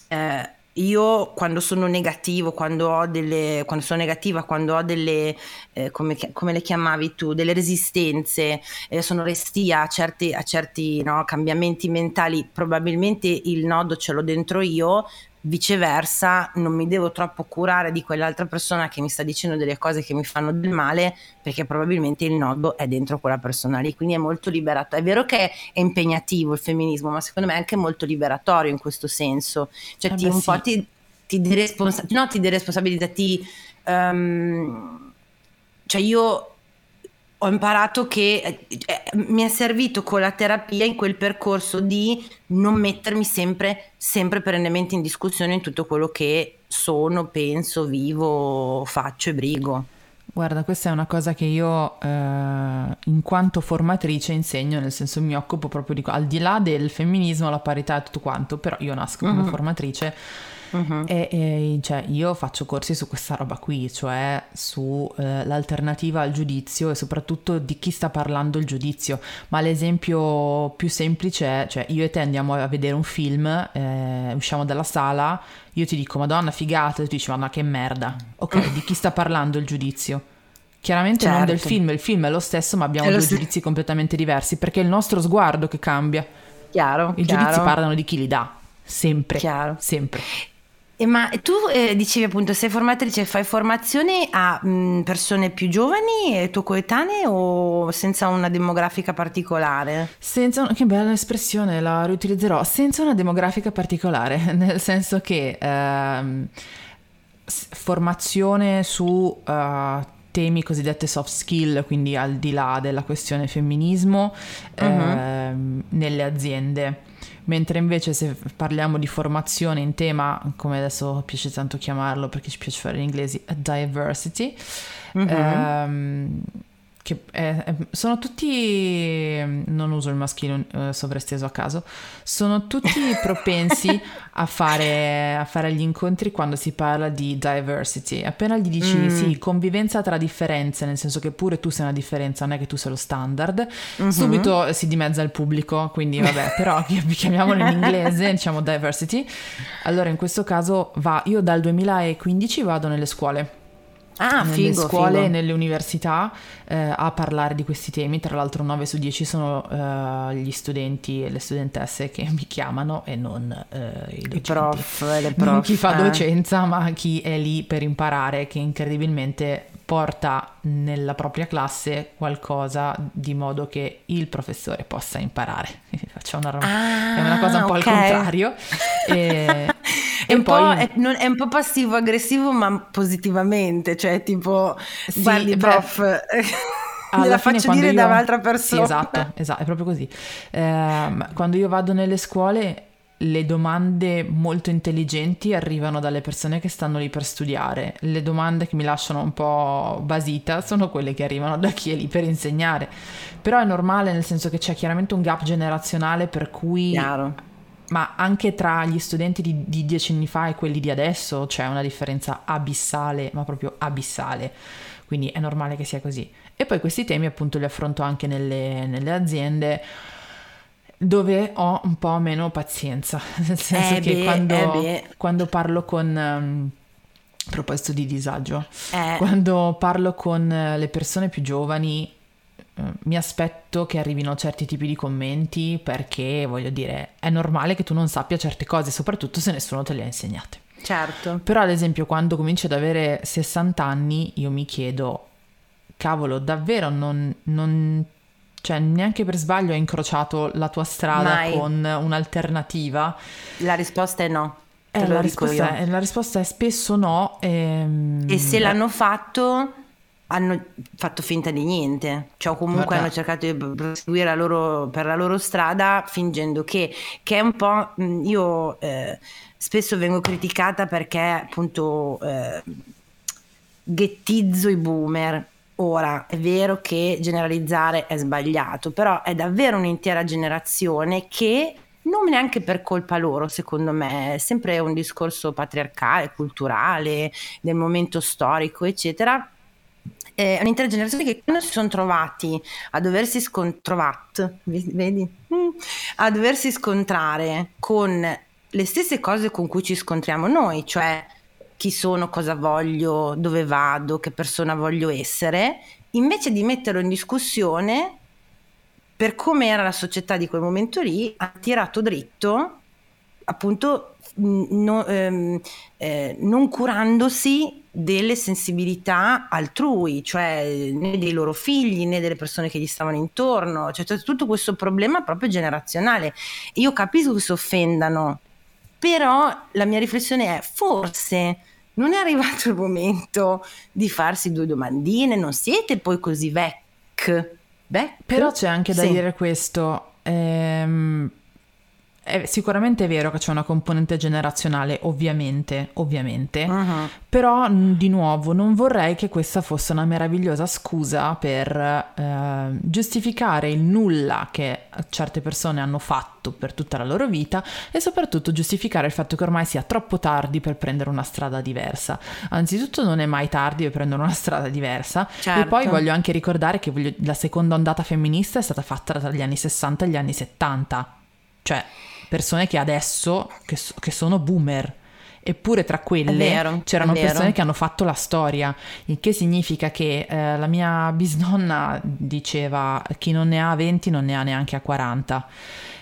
eh, io quando sono negativo, quando ho delle, quando sono negativa, quando ho delle, eh, come, come, le chiamavi tu, delle resistenze, eh, sono restia a certi, a certi no, cambiamenti mentali, probabilmente il nodo ce l'ho dentro io, viceversa non mi devo troppo curare di quell'altra persona che mi sta dicendo delle cose che mi fanno del male perché probabilmente il nodo è dentro quella persona lì quindi è molto liberato è vero che è impegnativo il femminismo ma secondo me è anche molto liberatorio in questo senso cioè eh ti, beh, un sì. po' ti, ti, deresponsa- no, ti deresponsabilizza ti um, cioè io ho imparato che eh, mi è servito con la terapia in quel percorso di non mettermi sempre, sempre perennemente in discussione in tutto quello che sono, penso, vivo, faccio e brigo. Guarda, questa è una cosa che io eh, in quanto formatrice insegno, nel senso mi occupo proprio di al di là del femminismo, la parità e tutto quanto, però io nasco come uh-huh. formatrice Uh-huh. E, e cioè, io faccio corsi su questa roba qui, cioè sull'alternativa eh, al giudizio e soprattutto di chi sta parlando il giudizio. Ma l'esempio più semplice è, cioè io e te andiamo a vedere un film, eh, usciamo dalla sala, io ti dico Madonna figata, e tu dici Madonna che merda. Ok, di chi sta parlando il giudizio? Chiaramente certo. non del certo. film, il film è lo stesso, ma abbiamo due st- giudizi completamente diversi perché è il nostro sguardo che cambia. Chiaro. I chiaro. giudizi parlano di chi li dà, sempre. Chiaro. Sempre. E ma tu eh, dicevi appunto, sei formatrice, fai formazioni a mh, persone più giovani e tuo coetanee o senza una demografica particolare? Senza, che bella espressione, la riutilizzerò, senza una demografica particolare, nel senso che ehm, formazione su... Uh, temi cosiddette soft skill, quindi al di là della questione femminismo, uh-huh. eh, nelle aziende mentre invece se parliamo di formazione in tema, come adesso piace tanto chiamarlo perché ci piace fare in inglese, diversity, mm-hmm. ehm, che è, è, sono tutti, non uso il maschile eh, sovresteso a caso, sono tutti propensi a fare, a fare, gli incontri quando si parla di diversity. Appena gli dici mm. sì, convivenza tra differenze, nel senso che pure tu sei una differenza, non è che tu sei lo standard, mm-hmm. subito si dimezza il pubblico, quindi vabbè, però chiamiamolo in inglese, diciamo diversity. Allora in questo caso va, io dal 2015 vado nelle scuole ah, nelle figo, scuole figo. e nelle università eh, a parlare di questi temi. Tra l'altro 9 su 10 sono eh, gli studenti e le studentesse che mi chiamano e non eh, i, I prof, prof. Non chi fa eh. docenza, ma chi è lì per imparare, che incredibilmente porta nella propria classe qualcosa di modo che il professore possa imparare. Una roba, ah, è una cosa un po' okay. al contrario. E, è, un poi... è, non, è, un po' passivo-aggressivo, ma positivamente, cioè tipo, sì, guardi, prof... Alla la faccio dire io... da un'altra persona. Sì, esatto, esatto, è proprio così. Eh, quando io vado nelle scuole le domande molto intelligenti arrivano dalle persone che stanno lì per studiare. Le domande che mi lasciano un po' basita sono quelle che arrivano da chi è lì per insegnare. Però è normale nel senso che c'è chiaramente un gap generazionale per cui... Chiaro. Ma anche tra gli studenti di, di dieci anni fa e quelli di adesso c'è una differenza abissale, ma proprio abissale. Quindi è normale che sia così. E poi questi temi appunto li affronto anche nelle, nelle aziende dove ho un po' meno pazienza, nel senso eh che beh, quando, eh quando, parlo con... A proposito di disagio, eh. quando parlo con le persone più giovani uh, mi aspetto che arrivino certi tipi di commenti perché voglio dire è normale che tu non sappia certe cose, soprattutto se nessuno te le ha insegnate. Certo. Però ad esempio quando cominci ad avere 60 anni io mi chiedo, cavolo, davvero non, non cioè, neanche per sbaglio hai incrociato la tua strada Mai. con un'alternativa? La risposta è no. Eh, la, risposta è, la, risposta è, spesso no. Ehm... E se l'hanno fatto, hanno fatto finta di niente. Cioè, comunque Guarda. hanno cercato di proseguire la loro, per la loro strada fingendo che, che è un po'. Io eh, spesso vengo criticata perché appunto eh, ghettizzo i boomer Ora, è vero che generalizzare è sbagliato, però è davvero un'intera generazione che non neanche per colpa loro, secondo me, è sempre un discorso patriarcale, culturale, del momento storico, eccetera. È un'intera generazione che quando si sono trovati a doversi scontrare, vedi? Mm. A doversi scontrare con le stesse cose con cui ci scontriamo noi, cioè chi sono, cosa voglio, dove vado, che persona voglio essere, invece di metterlo in discussione per come era la società di quel momento lì, ha tirato dritto, appunto no, ehm, eh, non curandosi delle sensibilità altrui, cioè né dei loro figli né delle persone che gli stavano intorno, cioè tutto questo problema proprio generazionale. Io capisco che si offendano, però la mia riflessione è forse non è arrivato il momento di farsi due domandine, non siete poi così vec. vec? Però c'è anche da sì. dire questo. Ehm, è sicuramente vero che c'è una componente generazionale, ovviamente, ovviamente, uh-huh. però di nuovo non vorrei che questa fosse una meravigliosa scusa per eh, giustificare il nulla che certe persone hanno fatto per tutta la loro vita e soprattutto giustificare il fatto che ormai sia troppo tardi per prendere una strada diversa. Anzitutto non è mai tardi per prendere una strada diversa certo. e poi certo. voglio anche ricordare che voglio, la seconda ondata femminista è stata fatta tra gli anni 60 e gli anni 70. Cioè, persone che adesso, che, che sono boomer, eppure tra quelle vero, c'erano persone che hanno fatto la storia, il che significa che eh, la mia bisnonna diceva chi non ne ha 20 non ne ha neanche a 40.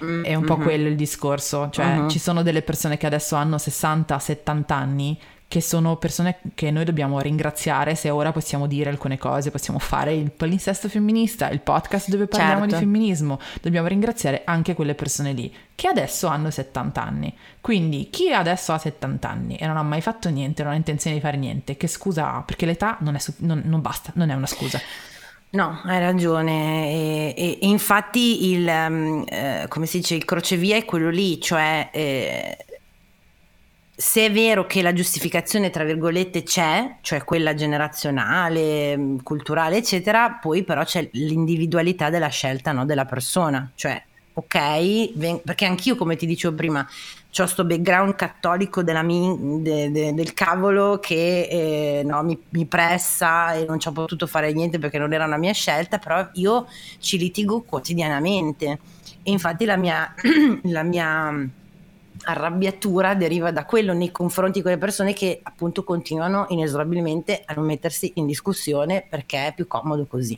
Mm, è un mm-hmm. po' quello il discorso, cioè mm-hmm. ci sono delle persone che adesso hanno 60-70 anni che sono persone che noi dobbiamo ringraziare se ora possiamo dire alcune cose, possiamo fare il palinsesto femminista, il podcast dove parliamo certo. di femminismo, dobbiamo ringraziare anche quelle persone lì che adesso hanno 70 anni. Quindi chi adesso ha 70 anni e non ha mai fatto niente, non ha intenzione di fare niente, che scusa ha? Perché l'età non, è, non, non basta, non è una scusa. No, hai ragione. E, e, e infatti il, um, eh, come si dice, il crocevia è quello lì, cioè eh, se è vero che la giustificazione, tra virgolette, c'è, cioè quella generazionale, mm, culturale, eccetera, poi però c'è l'individualità della scelta no, della persona. Cioè, ok, ven- perché anch'io, come ti dicevo prima, ho questo background cattolico mi- de- de- del cavolo che eh, no, mi-, mi, pressa e non ci ho potuto fare niente perché non era una mia scelta, però io ci litigo quotidianamente. E infatti la mia, la mia arrabbiatura deriva da quello nei confronti di quelle persone che appunto continuano inesorabilmente a non mettersi in discussione perché è più comodo così.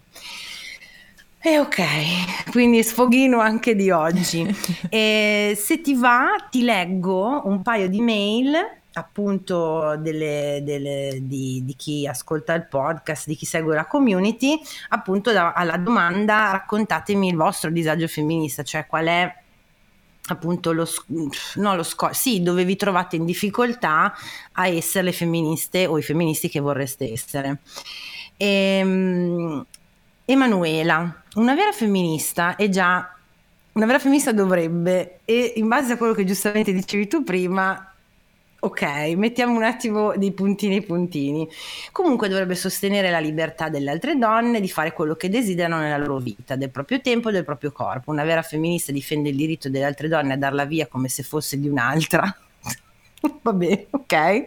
E ok, quindi sfoghino anche di oggi. e se ti va, ti leggo un paio di mail appunto delle, delle, di, di, chi ascolta il podcast, di chi segue la community, appunto da, alla domanda raccontatemi il vostro disagio femminista, cioè qual è appunto lo, no, lo sco- sì, dove vi trovate in difficoltà a essere le femministe o i femministi che vorreste essere. Ehm, Emanuela, una vera femminista è già una vera femminista dovrebbe, e in base a quello che giustamente dicevi tu prima, Ok, mettiamo un attimo dei puntini puntini. Comunque dovrebbe sostenere la libertà delle altre donne di fare quello che desiderano nella loro vita, del proprio tempo e del proprio corpo. Una vera femminista difende il diritto delle altre donne a darla via come se fosse di un'altra Vabbè, ok,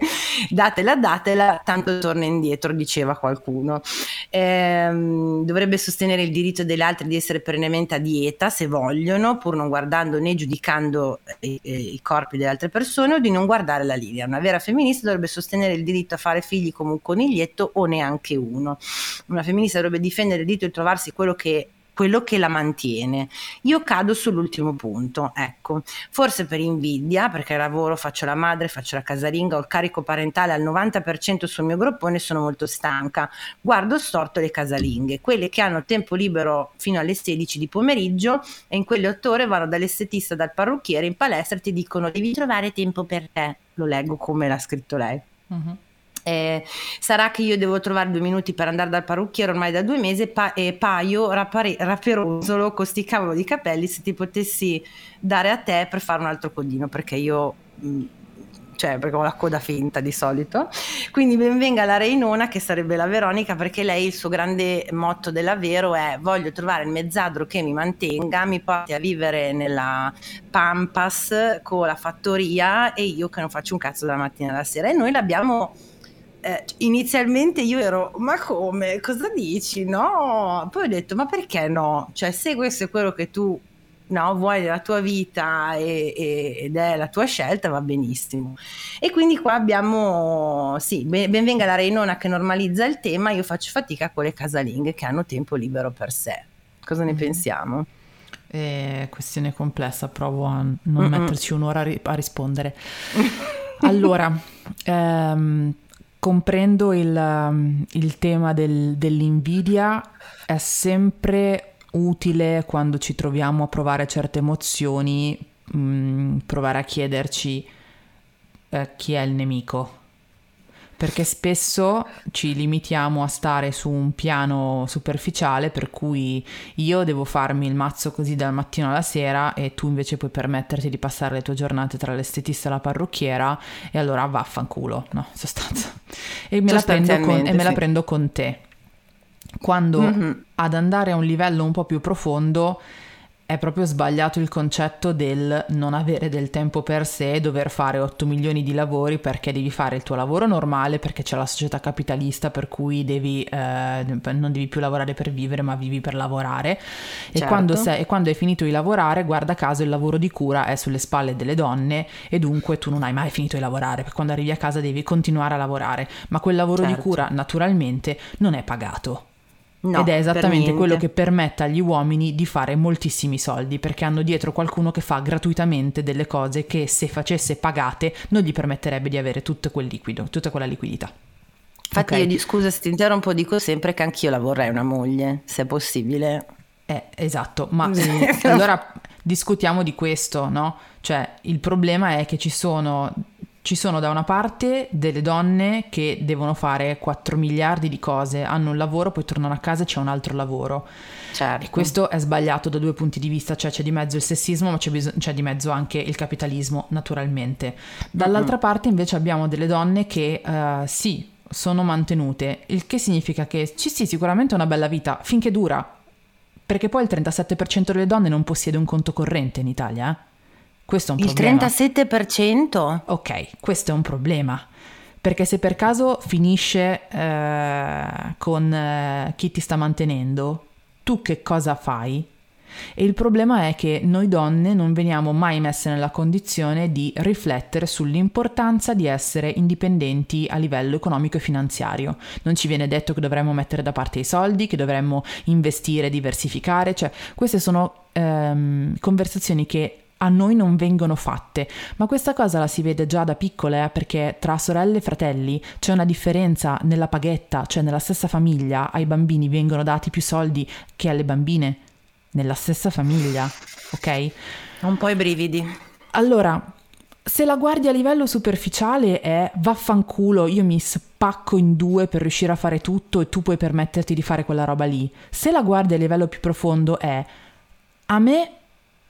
datela, datela, tanto torna indietro, diceva qualcuno. Ehm, dovrebbe sostenere il diritto delle altre di essere perennemente a dieta se vogliono, pur non guardando né giudicando eh, eh, i corpi delle altre persone o di non guardare la linea. Una vera femminista dovrebbe sostenere il diritto a fare figli come un coniglietto o neanche uno. Una femminista dovrebbe difendere il diritto di trovarsi quello che quello che la mantiene. Io cado sull'ultimo punto, ecco, forse per invidia, perché lavoro, faccio la madre, faccio la casalinga, ho il carico parentale al 90% sul mio groppone, sono molto stanca. Guardo storto le casalinghe, quelle che hanno tempo libero fino alle 16 di pomeriggio e in quelle otto ore vanno dall'estetista, dal parrucchiere in palestra e ti dicono devi trovare tempo per te. Lo leggo come l'ha scritto lei. Uh-huh. Eh, sarà che io devo trovare due minuti per andare dal parrucchiere ormai da due mesi pa- e paio rapare- raperosolo con sti cavolo di capelli se ti potessi dare a te per fare un altro codino perché io mm, cioè perché ho la coda finta di solito. Quindi benvenga la Reinona che sarebbe la Veronica perché lei il suo grande motto dell'avvero è voglio trovare il mezzadro che mi mantenga mi porti a vivere nella Pampas con la fattoria e io che non faccio un cazzo dalla mattina alla sera e noi l'abbiamo eh, inizialmente io ero, ma come? Cosa dici? No, poi ho detto, ma perché no? Cioè, se questo è quello che tu no, vuoi nella tua vita e, e, ed è la tua scelta, va benissimo. E quindi qua abbiamo, sì, ben, benvenga la Reinona che normalizza il tema, io faccio fatica con le casalinghe che hanno tempo libero per sé. Cosa ne mm-hmm. pensiamo? È questione complessa, provo a non Mm-mm. metterci un'ora a, ri- a rispondere. allora, ehm, comprendo il, um, il tema del, dell'invidia, è sempre utile quando ci troviamo a provare certe emozioni, mh, mm, provare a chiederci eh, chi è il nemico. Perché spesso ci limitiamo a stare su un piano superficiale per cui io devo farmi il mazzo così dal mattino alla sera e tu invece puoi permetterti di passare le tue giornate tra l'estetista e la parrucchiera e allora vaffanculo, no, in sostanza. E me, la prendo, con, e me la prendo con te. Quando mm-hmm. ad andare a un livello un po' più profondo è proprio sbagliato il concetto del non avere del tempo per sé dover fare 8 milioni di lavori perché devi fare il tuo lavoro normale, perché c'è la società capitalista per cui devi, eh, non devi più lavorare per vivere ma vivi per lavorare certo. e, quando sei, e quando hai finito di lavorare guarda caso il lavoro di cura è sulle spalle delle donne e dunque tu non hai mai finito di lavorare perché quando arrivi a casa devi continuare a lavorare ma quel lavoro certo. di cura naturalmente non è pagato. No, Ed è esattamente quello che permette agli uomini di fare moltissimi soldi perché hanno dietro qualcuno che fa gratuitamente delle cose che se facesse pagate non gli permetterebbe di avere tutto quel liquido, tutta quella liquidità. Infatti okay. io scusa se ti interrompo dico sempre che anch'io la vorrei una moglie, se è possibile. Eh, esatto, ma allora discutiamo di questo, no? Cioè il problema è che ci sono ci sono da una parte delle donne che devono fare 4 miliardi di cose, hanno un lavoro, poi tornano a casa e c'è un altro lavoro. Certo. E questo è sbagliato da due punti di vista, cioè c'è di mezzo il sessismo, ma c'è, bis- c'è di mezzo anche il capitalismo, naturalmente. Dall'altra mm-hmm. parte invece abbiamo delle donne che uh, sì, sono mantenute, il che significa che ci sì, sicuramente una bella vita, finché dura. Perché poi il 37% delle donne non possiede un conto corrente in Italia, eh? Questo è un il problema. Il 37%? Ok, questo è un problema. Perché se per caso finisce eh, con eh, chi ti sta mantenendo, tu che cosa fai? E il problema è che noi donne non veniamo mai messe nella condizione di riflettere sull'importanza di essere indipendenti a livello economico e finanziario. Non ci viene detto che dovremmo mettere da parte i soldi, che dovremmo investire, diversificare, cioè queste sono ehm, conversazioni che a noi non vengono fatte, ma questa cosa la si vede già da piccole eh, perché tra sorelle e fratelli c'è una differenza nella paghetta, cioè nella stessa famiglia ai bambini vengono dati più soldi che alle bambine, nella stessa famiglia, ok? Un po' i brividi. Allora, se la guardi a livello superficiale è vaffanculo, io mi spacco in due per riuscire a fare tutto e tu puoi permetterti di fare quella roba lì. Se la guardi a livello più profondo è a me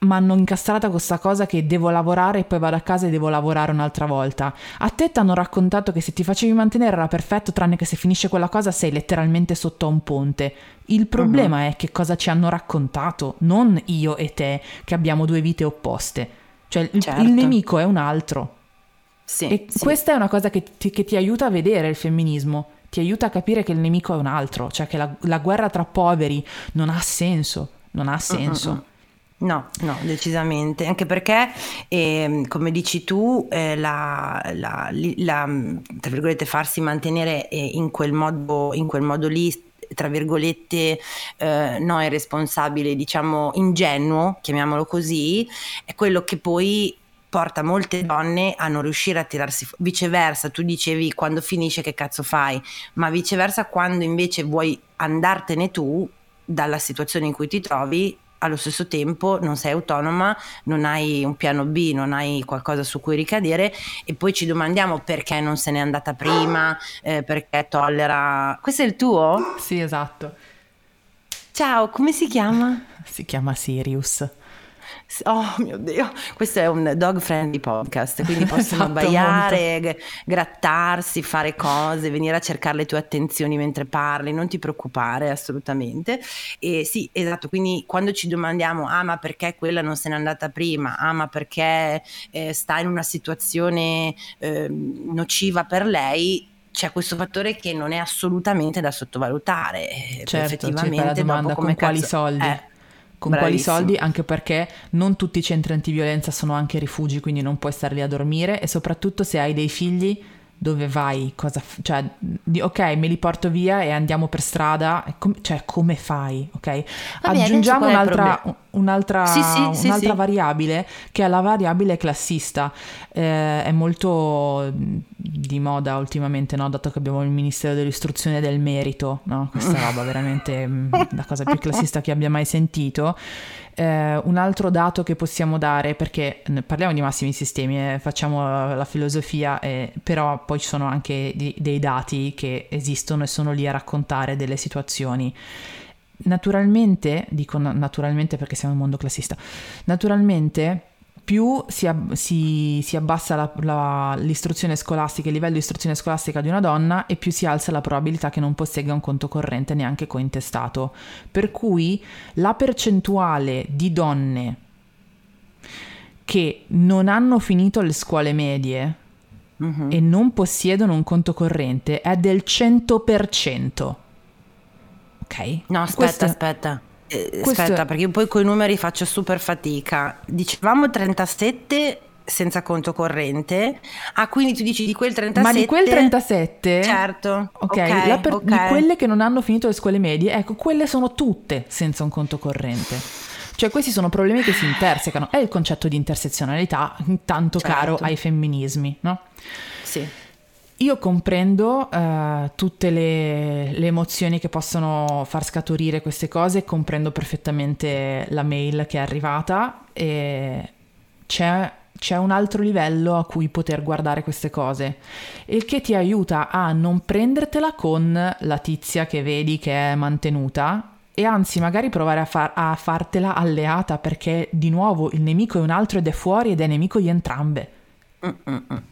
mi hanno incastrata questa cosa che devo lavorare e poi vado a casa e devo lavorare un'altra volta. A te ti hanno raccontato che se ti facevi mantenere era perfetto, tranne che se finisce quella cosa sei letteralmente sotto a un ponte. Il problema uh-huh. è che cosa ci hanno raccontato, non io e te, che abbiamo due vite opposte. Cioè il, certo. il nemico è un altro. Sì, e sì. questa è una cosa che ti, che ti aiuta a vedere il femminismo ti aiuta a capire che il nemico è un altro, cioè che la, la guerra tra poveri non ha senso, non ha senso. Uh-uh. No, no, decisamente, anche perché, eh, come dici tu, eh, la, la, la, tra virgolette, farsi mantenere eh, in, quel modo, in quel modo lì tra virgolette eh, no irresponsabile diciamo ingenuo chiamiamolo così è quello che poi porta molte donne a non riuscire a tirarsi fuori. Viceversa, tu dicevi quando finisce che cazzo fai, ma viceversa quando invece vuoi andartene tu dalla situazione in cui ti trovi, allo stesso tempo non sei autonoma, non hai un piano B, non hai qualcosa su cui ricadere e poi ci domandiamo perché non se n'è andata prima, eh, perché tollera... Questo è il tuo? Sì, esatto. Ciao, come si chiama? Si chiama Sirius. Oh mio Dio, questo è un dog friendly podcast, quindi possono esatto, abbaiare, g- grattarsi, fare cose, venire a cercare le tue attenzioni mentre parli, non ti preoccupare assolutamente. E sì, esatto, quindi quando ci domandiamo, ah ma perché quella non se n'è andata prima, ah ma perché eh, sta in una situazione eh, nociva per lei, c'è questo fattore che non è assolutamente da sottovalutare. Certo, effettivamente, la domanda, con quali cazzo, soldi? Eh, con Bravissimo. quali soldi, anche perché non tutti i centri antiviolenza sono anche rifugi, quindi non puoi stare lì a dormire e soprattutto se hai dei figli dove vai, cosa, f- cioè, di, ok, me li porto via e andiamo per strada, com- cioè come fai, ok? Vabbè, Aggiungiamo un'altra, un'altra, Sì, sì, un'altra sì. variabile che è la variabile classista. Eh, è molto di moda ultimamente, no? dato che abbiamo il Ministero dell'Istruzione e del Merito, no? questa roba veramente la cosa più classista che abbia mai sentito. Eh, un altro dato che possiamo dare, perché parliamo di massimi sistemi, eh, facciamo la filosofia, eh, però poi ci sono anche di- dei dati che esistono e sono lì a raccontare delle situazioni. Naturalmente, dico na- naturalmente perché siamo in un mondo classista, naturalmente più si, ab- si- si abbassa la- la- l'istruzione scolastica, il livello di istruzione scolastica di una donna e più si alza la probabilità che non possegga un conto corrente neanche cointestato. Per cui la percentuale di donne che non hanno finito le scuole medie Mhm. e non possiedono un conto corrente è del 100%. Ok? No, aspetta, Questo- aspetta. Eh, questo- Aspetta, perché poi con i numeri faccio super fatica. Dicevamo 37 senza conto corrente. Ah, quindi tu dici di quel 37. Ma di quel 37, Certo. ok, ok, la per- ok. di quelle che non hanno finito le scuole medie, ecco, quelle sono tutte senza un conto corrente. Cioè, questi sono problemi che si intersecano. È il concetto di intersezionalità, tanto Certo. caro ai femminismi, no? Sì. Io comprendo eh, tutte le, le emozioni che possono far scaturire queste cose, comprendo perfettamente la mail che è arrivata e c'è, c'è un altro livello a cui poter guardare queste cose, il che ti aiuta a non prendertela con la tizia che vedi che è mantenuta e anzi magari provare a, far- a fartela alleata perché di nuovo il nemico è un altro ed è fuori ed è nemico di entrambe. Mm-mm.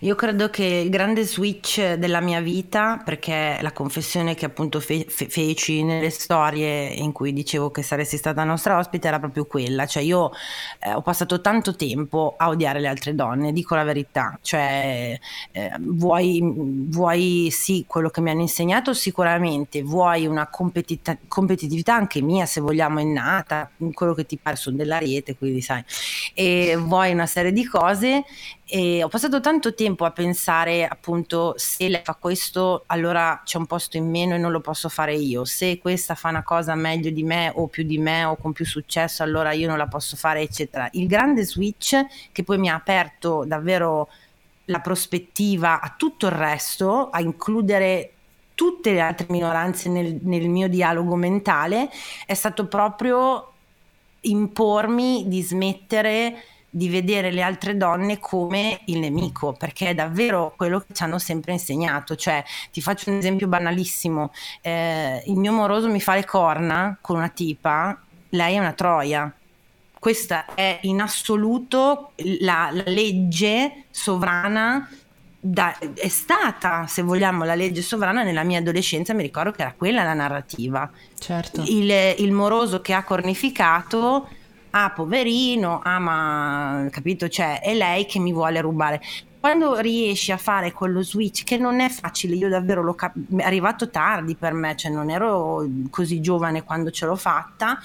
Io credo che il grande switch della mia vita, perché la confessione che appunto fe- fe- feci nelle storie in cui dicevo che saresti stata nostra ospite era proprio quella, cioè io eh, ho passato tanto tempo a odiare le altre donne, dico la verità, cioè eh, vuoi, vuoi sì quello che mi hanno insegnato sicuramente, vuoi una competita- competitività anche mia se vogliamo innata, quello che ti pare sono dell'ariete, quindi sai, e vuoi una serie di cose e ho passato tanto tempo a pensare appunto se lei fa questo allora c'è un posto in meno e non lo posso fare io. Se questa fa una cosa meglio di me o più di me o con più successo allora io non la posso fare eccetera. Il grande switch che poi mi ha aperto davvero la prospettiva a tutto il resto a includere tutte le altre minoranze nel, nel mio dialogo mentale è stato proprio impormi di smettere di vedere le altre donne come il nemico, perché è davvero quello che ci hanno sempre insegnato. Cioè, ti faccio un esempio banalissimo: eh, il mio moroso mi fa le corna con una tipa, lei è una troia. Questa è in assoluto la, la legge sovrana. Da, è stata, se vogliamo, la legge sovrana nella mia adolescenza. Mi ricordo che era quella la narrativa Certo. il, il moroso che ha cornificato ah poverino ah ma capito? Cioè è lei che mi vuole rubare. Quando riesci a fare quello switch che non è facile io davvero l'ho cap- è arrivato tardi per me cioè non ero così giovane quando ce l'ho fatta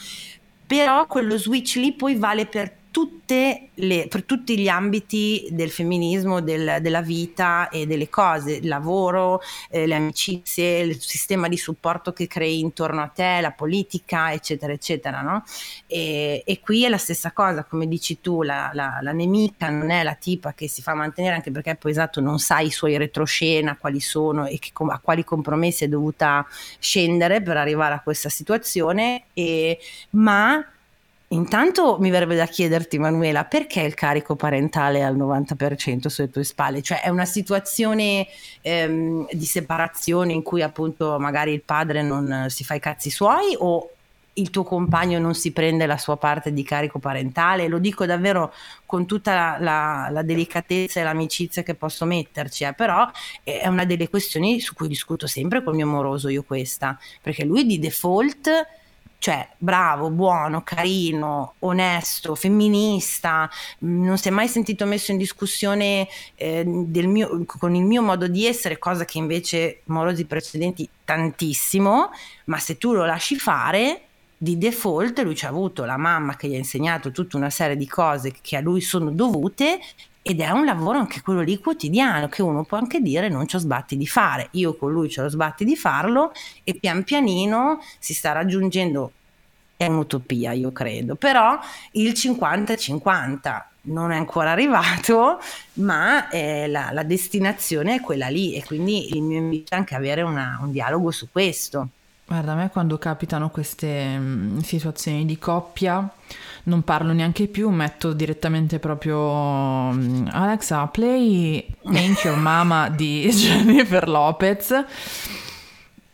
però quello switch lì poi vale per tutte le, per tutti gli ambiti del femminismo, del- della vita e delle cose, il lavoro, eh, le amicizie, il sistema di supporto che crei intorno a te, la politica, eccetera, eccetera. No? E, e qui è la stessa cosa, come dici tu, la, la- la nemica non è la tipa che si fa mantenere, anche perché poi esatto non sai i suoi retroscena, quali sono e che a quali compromessi è dovuta scendere per arrivare a questa situazione, e- ma Intanto mi verrebbe da chiederti, Manuela, perché il carico parentale è al 90% sulle tue spalle? Cioè è una situazione ehm, di separazione in cui appunto magari il padre non si fa i cazzi suoi o il tuo compagno non si prende la sua parte di carico parentale? Lo dico davvero con tutta la, la- la delicatezza e l'amicizia che posso metterci, eh, però è una delle questioni su cui discuto sempre col mio moroso io questa, perché lui di default cioè bravo, buono, carino, onesto, femminista, non si è mai sentito messo in discussione eh, mio- con il mio modo di essere, cosa che invece morosi precedenti tantissimo, ma se tu lo lasci fare, di default lui ci ha avuto la mamma che gli ha insegnato tutta una serie di cose che a lui sono dovute ed è un lavoro anche quello lì quotidiano che uno può anche dire non ci ho sbatti di fare. Io con lui ce lo sbatti di farlo e pian pianino si sta raggiungendo è un'utopia, io credo, però il 50-50 non è ancora arrivato, ma eh, la, la, destinazione è quella lì e quindi il mio invito è anche avere una, un dialogo su questo. Guarda, a me quando capitano queste mh, situazioni di coppia non parlo neanche più, metto direttamente proprio mh, Alexa, play Ain't Your Mama di Jennifer Lopez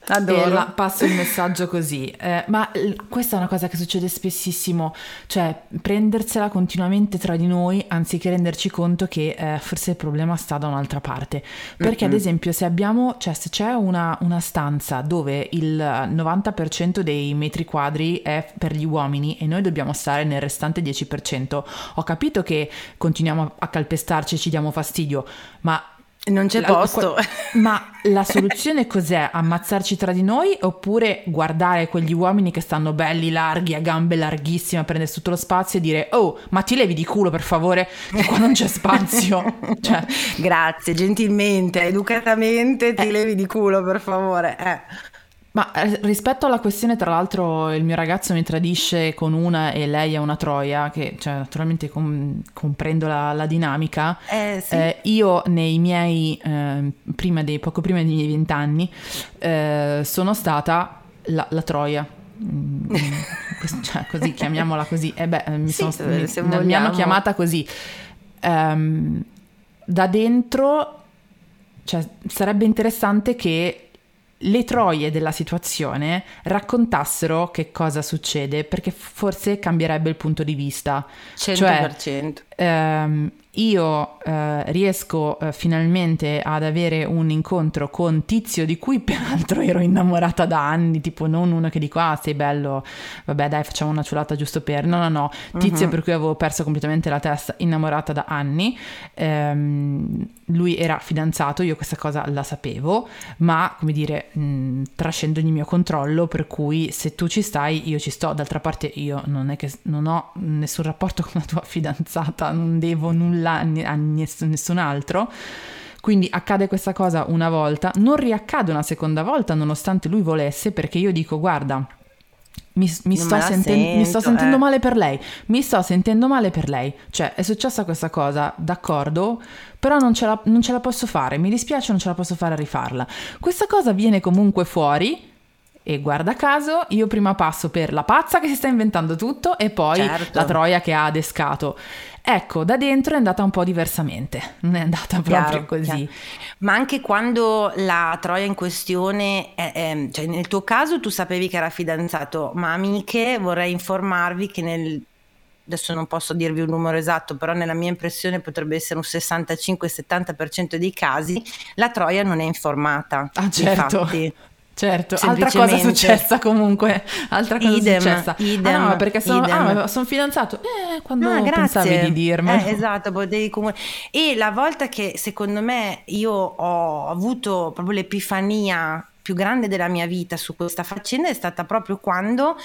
Adoro. E la, passo il messaggio così. Eh, ma questa è una cosa che succede spessissimo, cioè prendersela continuamente tra di noi anziché renderci conto che eh, forse il problema sta da un'altra parte. Perché mm-hmm. ad esempio se abbiamo, cioè se c'è una, una, stanza dove il 90% dei metri quadri è per gli uomini e noi dobbiamo stare nel restante 10%, ho capito che continuiamo a calpestarci e ci diamo fastidio, ma non c'è la, posto. Ma la soluzione cos'è? Ammazzarci tra di noi oppure guardare quegli uomini che stanno belli, larghi, a gambe larghissime, a prendere tutto lo spazio e dire oh, ma ti levi di culo per favore, che qua non c'è spazio. cioè. Grazie, gentilmente, educatamente ti eh. levi di culo per favore. Eh. Ma eh, rispetto alla questione, tra l'altro, il mio ragazzo mi tradisce con una e lei è una troia, che cioè, naturalmente com- comprendo la, la dinamica. Eh, sì. eh, io nei miei, eh, prima dei, poco prima dei miei vent'anni, eh, sono stata la, la troia. Mm, cioè, così, chiamiamola così. Eh beh, mi, sì, sono, mi, mi, hanno chiamata così. Um, da dentro, cioè, sarebbe interessante che le troie della situazione raccontassero che cosa succede, perché forse cambierebbe il punto di vista. 100%. Cioè, ehm, io eh, riesco eh, finalmente ad avere un incontro con Tizio di cui peraltro ero innamorata da anni, tipo non uno che dico ah sei bello, vabbè dai facciamo una ciulata giusto per, no no no, Tizio uh-huh. per cui avevo perso completamente la testa, innamorata da anni, ehm, lui era fidanzato, io questa cosa la sapevo, ma come dire mh, trascendo il mio controllo, per cui se tu ci stai io ci sto, d'altra parte io non è che non ho nessun rapporto con la tua fidanzata, non devo nulla nulla a nessun altro. Quindi accade questa cosa una volta, non riaccade una seconda volta nonostante lui volesse perché io dico guarda, mi, mi, sto, senten- sento, mi sto, sentendo eh. male per lei, mi sto sentendo male per lei, cioè è successa questa cosa, d'accordo, però non ce, la, non ce la posso fare, mi dispiace, non ce la posso fare a rifarla. Questa cosa viene comunque fuori e guarda caso, io prima passo per la pazza che si sta inventando tutto e poi certo. la troia che ha adescato. Ecco, da dentro è andata un po' diversamente, non è andata proprio chiaro, così. Chiaro. Ma anche quando la troia in questione, è, è, cioè nel tuo caso tu sapevi che era fidanzato, ma amiche vorrei informarvi che nel adesso non posso dirvi un numero esatto, però nella mia impressione potrebbe essere un 65-70% dei casi, la Troia non è informata. Ah, certo. Infatti. Certo, altra cosa successa comunque, altra cosa idem, successa. Idem, ah no, perché sono, ah, sono fidanzato, eh, quando ah, pensavi di dirmelo. Eh, esatto, potevi comunque... E la volta che secondo me io ho avuto proprio l'epifania più grande della mia vita su questa faccenda è stata proprio quando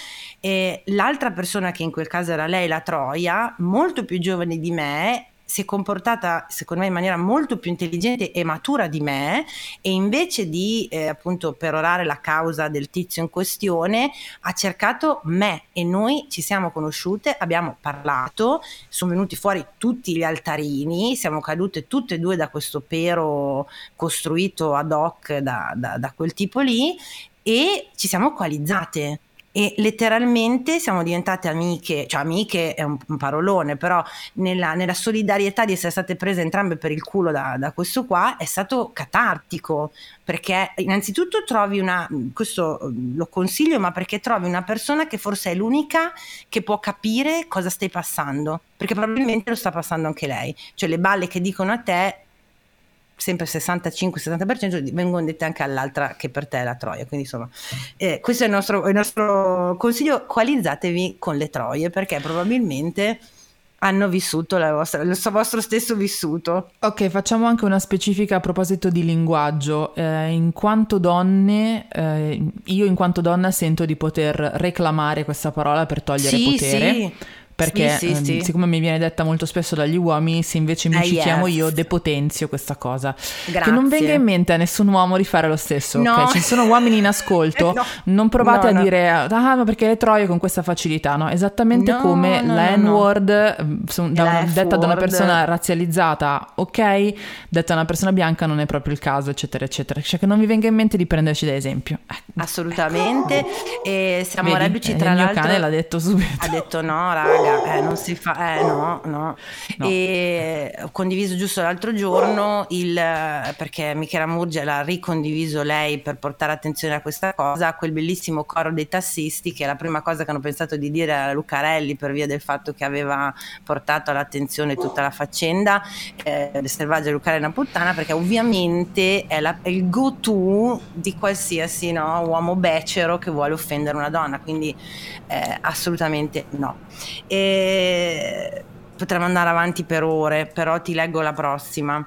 eh, l'altra persona, che in quel caso era lei, la Troia, molto più giovane di me, si è comportata secondo me in maniera molto più intelligente e matura di me e invece di eh, appunto perorare la causa del tizio in questione ha cercato me e noi ci siamo conosciute, abbiamo parlato, sono venuti fuori tutti gli altarini, siamo cadute tutte e due da questo pero costruito ad hoc da, da, da quel tipo lì e ci siamo coalizzate e letteralmente siamo diventate amiche, cioè amiche è un, parolone, però nella, nella, solidarietà di essere state prese entrambe per il culo da, da, questo qua è stato catartico, perché innanzitutto trovi una, questo lo consiglio, ma perché trovi una persona che forse è l'unica che può capire cosa stai passando, perché probabilmente lo sta passando anche lei, cioè le balle che dicono a te sempre 65-70% vengono dette anche all'altra che per te è la troia. Quindi insomma, eh, questo è il nostro, il nostro, consiglio, coalizzatevi con le troie perché probabilmente hanno vissuto vostra, il vostro stesso vissuto. Ok, facciamo anche una specifica a proposito di linguaggio. Eh, in quanto donne, eh, io in quanto donna sento di poter reclamare questa parola per togliere sì, potere. Sì perché Sì, sì, ehm, sì. siccome mi viene detta molto spesso dagli uomini, se invece mi Eh, ci chiamo yes. io depotenzio questa cosa. Che Grazie. non venga in mente a nessun uomo di fare lo stesso, No. ok? Ci sono uomini in ascolto, No. non provate No, a no. dire ah ma perché le troie con questa facilità, no? Esattamente come la. N-word eh, son- da detta da una persona razzializzata, ok, detta da una persona bianca non è proprio il caso, eccetera, eccetera. Cioè che non vi venga in mente di prenderci da esempio. Ecco. Assolutamente. E siamo Vedi? reduci Eh, tra il mio l'altro. cane l'ha detto subito. Ha detto no, raga, eh, non si fa, eh no, no. No. E ho condiviso giusto l'altro giorno il, perché Michela Murgia l'ha ricondiviso lei per portare attenzione a questa cosa, quel bellissimo coro dei tassisti che la prima cosa che hanno pensato di dire a Lucarelli per via del fatto che aveva portato all'attenzione tutta la faccenda eh, del selvaggio Lucarelli è una puttana perché ovviamente è, la- è il go-to di qualsiasi no, uomo becero che vuole offendere una donna, quindi eh, assolutamente no. E potremmo andare avanti per ore, però ti leggo la prossima.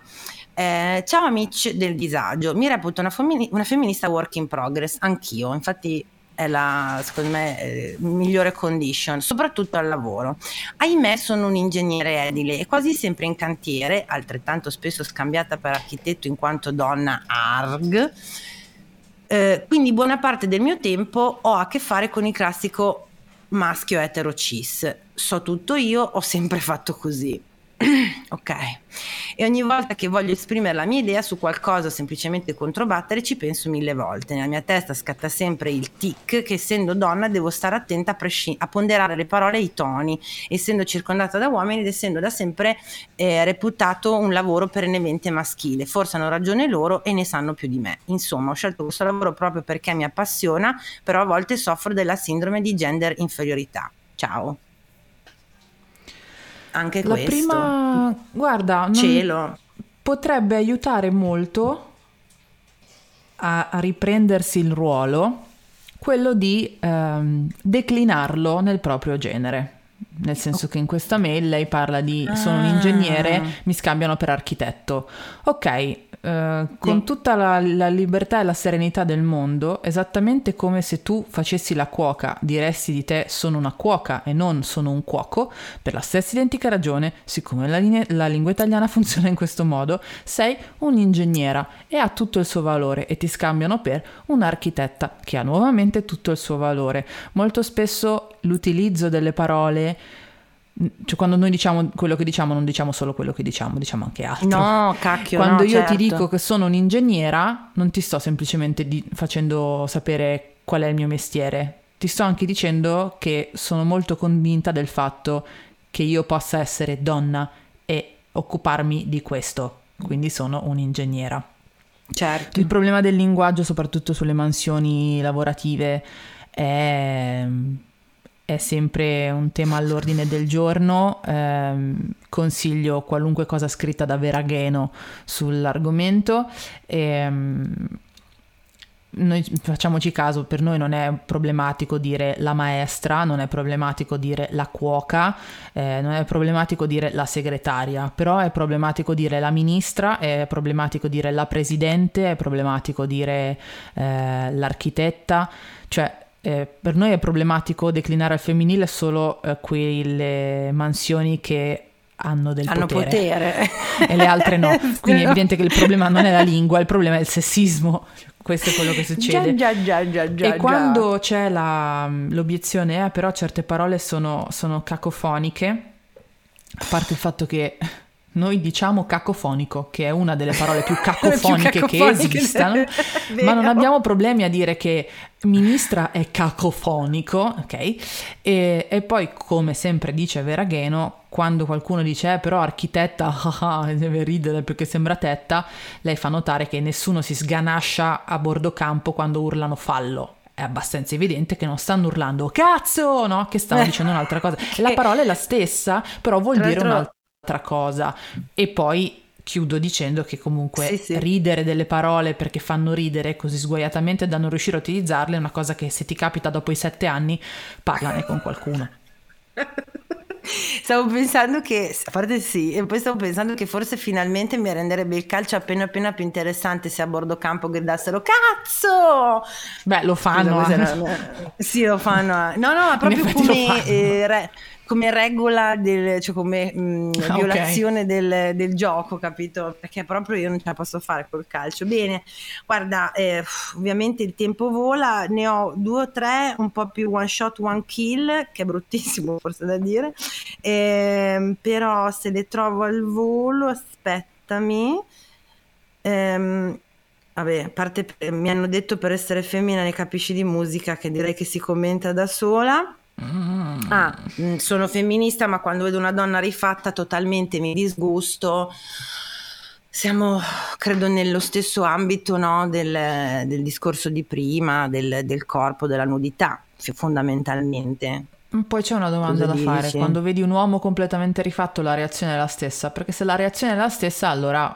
Eh, ciao amici del disagio, mi reputo una, femmini- una femminista work in progress, anch'io, infatti è la, secondo me, eh, migliore condition, soprattutto al lavoro. Ahimè sono un ingegnere edile e quasi sempre in cantiere, altrettanto spesso scambiata per architetto in quanto donna ARG, eh, quindi buona parte del mio tempo ho a che fare con il classico maschio etero cis. So tutto io, ho sempre fatto così. ok. E ogni volta che voglio esprimere la mia idea su qualcosa semplicemente controbattere ci penso mille volte. Nella mia testa scatta sempre il tic che essendo donna devo stare attenta a, presci- a ponderare le parole e i toni, essendo circondata da uomini ed essendo da sempre eh, reputato un lavoro perennemente maschile. Forse hanno ragione loro e ne sanno più di me. Insomma, ho scelto questo lavoro proprio perché mi appassiona, però a volte soffro della sindrome di gender inferiorità. Ciao. Anche La questo. prima, guarda, non- Cielo. potrebbe aiutare molto a, a riprendersi il ruolo quello di ehm, declinarlo nel proprio genere. Nel senso che in questa mail lei parla di sono un Ah. ingegnere, mi scambiano per architetto. Ok, eh, con tutta la, la libertà e la serenità del mondo, esattamente come se tu facessi la cuoca, diresti di te sono una cuoca e non sono un cuoco, per la stessa identica ragione, siccome la, linea- la lingua italiana funziona in questo modo, sei un'ingegnera e ha tutto il suo valore e ti scambiano per un'architetta che ha nuovamente tutto il suo valore. Molto spesso l'utilizzo delle parole cioè quando noi diciamo quello che diciamo non diciamo solo quello che diciamo, diciamo anche altro. No, cacchio. Quando no, io certo. ti dico che sono un'ingegnera, non ti sto semplicemente di- facendo sapere qual è il mio mestiere, ti sto anche dicendo che sono molto convinta del fatto che io possa essere donna e occuparmi di questo, quindi sono un'ingegnera. Certo. Il problema del linguaggio, soprattutto sulle mansioni lavorative, è, è sempre un tema all'ordine del giorno. Ehm, consiglio qualunque cosa scritta da Veragheno sull'argomento. Ehm, noi facciamoci caso, per noi non è problematico dire la maestra, non è problematico dire la cuoca, eh, non è problematico dire la segretaria, però è problematico dire la ministra, è problematico dire la presidente, è problematico dire eh, l'architetta, cioè eh, per noi è problematico declinare al femminile solo eh, quelle mansioni che hanno del Hanno potere. e le altre no. Quindi è evidente che il problema non è la lingua, il problema è il sessismo. Questo è quello che succede. Già, già, già, già, e già. quando c'è la- l'obiezione, eh, però certe parole sono, sono cacofoniche, a parte il fatto che noi diciamo cacofonico, che è una delle parole più cacofoniche, che cacofoniche, esistano, vero. ma non abbiamo problemi a dire che ministra è cacofonico, ok? E, e poi, come sempre dice Veragheno, quando qualcuno dice, eh, però architetta, ah, ah, deve ridere perché sembra tetta, lei fa notare che nessuno si sganascia a bordo campo quando urlano fallo. È abbastanza evidente che non stanno urlando cazzo, no? Che stanno dicendo un'altra cosa. La che- parola è la stessa, però vuol dire l'altro- un'altra cosa. E poi chiudo dicendo che comunque Sì, sì. ridere delle parole perché fanno ridere così sguaiatamente da non riuscire a utilizzarle è una cosa che se ti capita dopo i sette anni parlane con qualcuno. Stavo pensando che, a parte sì, e poi stavo pensando che forse finalmente mi renderebbe il calcio appena appena più interessante se a bordo campo gridassero cazzo! Beh, lo fanno. Scusa, eh. era- Sì, lo fanno. eh. No, no, ma proprio come, eh, re- come regola, del, cioè come mh, mm, violazione okay. del, del, gioco, capito? Perché proprio io non ce la posso fare col calcio. Bene, guarda, eh, ovviamente il tempo vola, ne ho due o tre, un po' più one shot, one kill, che è bruttissimo forse da dire, eh, però se le trovo al volo, aspettami. Ehm, vabbè, a parte mi hanno detto per essere femmina ne capisci di musica, che direi che si commenta da sola. Mm. Ah, mm, sono femminista, ma quando vedo una donna rifatta totalmente mi disgusto. Siamo, credo, nello stesso ambito no, del, del, discorso di prima, del, del corpo, della nudità, fondamentalmente. Poi c'è una domanda Cosa da fare, quando vedi un uomo completamente rifatto la reazione è la stessa, perché se la reazione è la stessa allora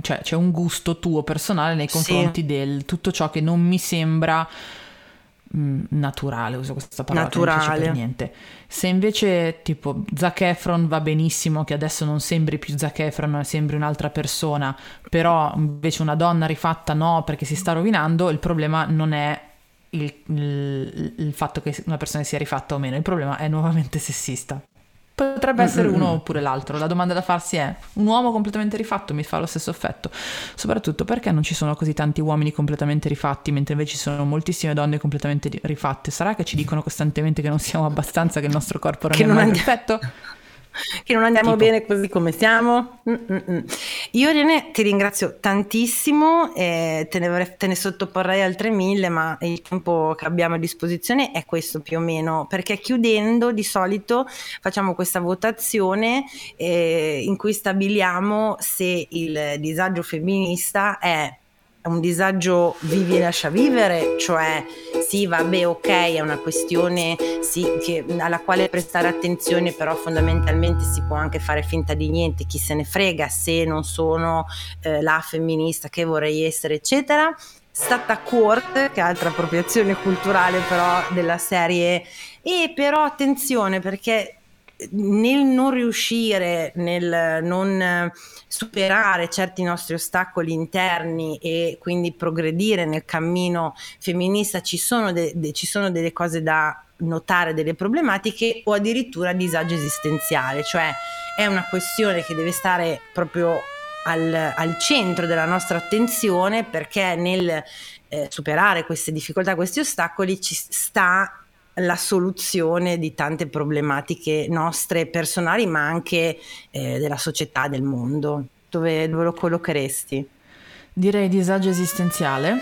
cioè, c'è un gusto tuo personale nei confronti sì. del tutto ciò che non mi sembra naturale, uso questa parola naturale. per niente. Se invece tipo Zac Efron va benissimo, che adesso non sembri più Zac Efron, sembri un'altra persona, però invece una donna rifatta no perché si sta rovinando, il problema non è il, il, il, fatto che una persona sia rifatta o meno, il problema è nuovamente sessista. Potrebbe essere uno oppure l'altro. La domanda da farsi è: un uomo completamente rifatto mi fa lo stesso effetto? Soprattutto perché non ci sono così tanti uomini completamente rifatti, mentre invece ci sono moltissime donne completamente rifatte? Sarà che ci dicono costantemente che non siamo abbastanza, che il nostro corpo non che è non mai perfetto? che non andiamo tipo. bene così come siamo. Mm-mm. Io Irene ti ringrazio tantissimo, eh, te, ne, te, ne, sottoporrei altre mille, ma il tempo che abbiamo a disposizione è questo più o meno, perché chiudendo di solito facciamo questa votazione eh, in cui stabiliamo se il disagio femminista è un disagio vivi e lascia vivere, cioè sì, vabbè, ok, è una questione sì, che, alla quale prestare attenzione, però fondamentalmente si può anche fare finta di niente, chi se ne frega se non sono eh, la femminista che vorrei essere, eccetera. Stata Court, che è altra appropriazione culturale però della serie, e però attenzione perché nel non riuscire, nel non superare certi nostri ostacoli interni e quindi progredire nel cammino femminista, ci sono, de- de- ci sono delle cose da notare, delle problematiche o addirittura disagio esistenziale, cioè è una questione che deve stare proprio al, al centro della nostra attenzione perché nel eh, superare queste difficoltà, questi ostacoli ci sta la soluzione di tante problematiche nostre personali, ma anche eh, della società, del mondo. Dove, dove, lo collocheresti? Direi disagio esistenziale,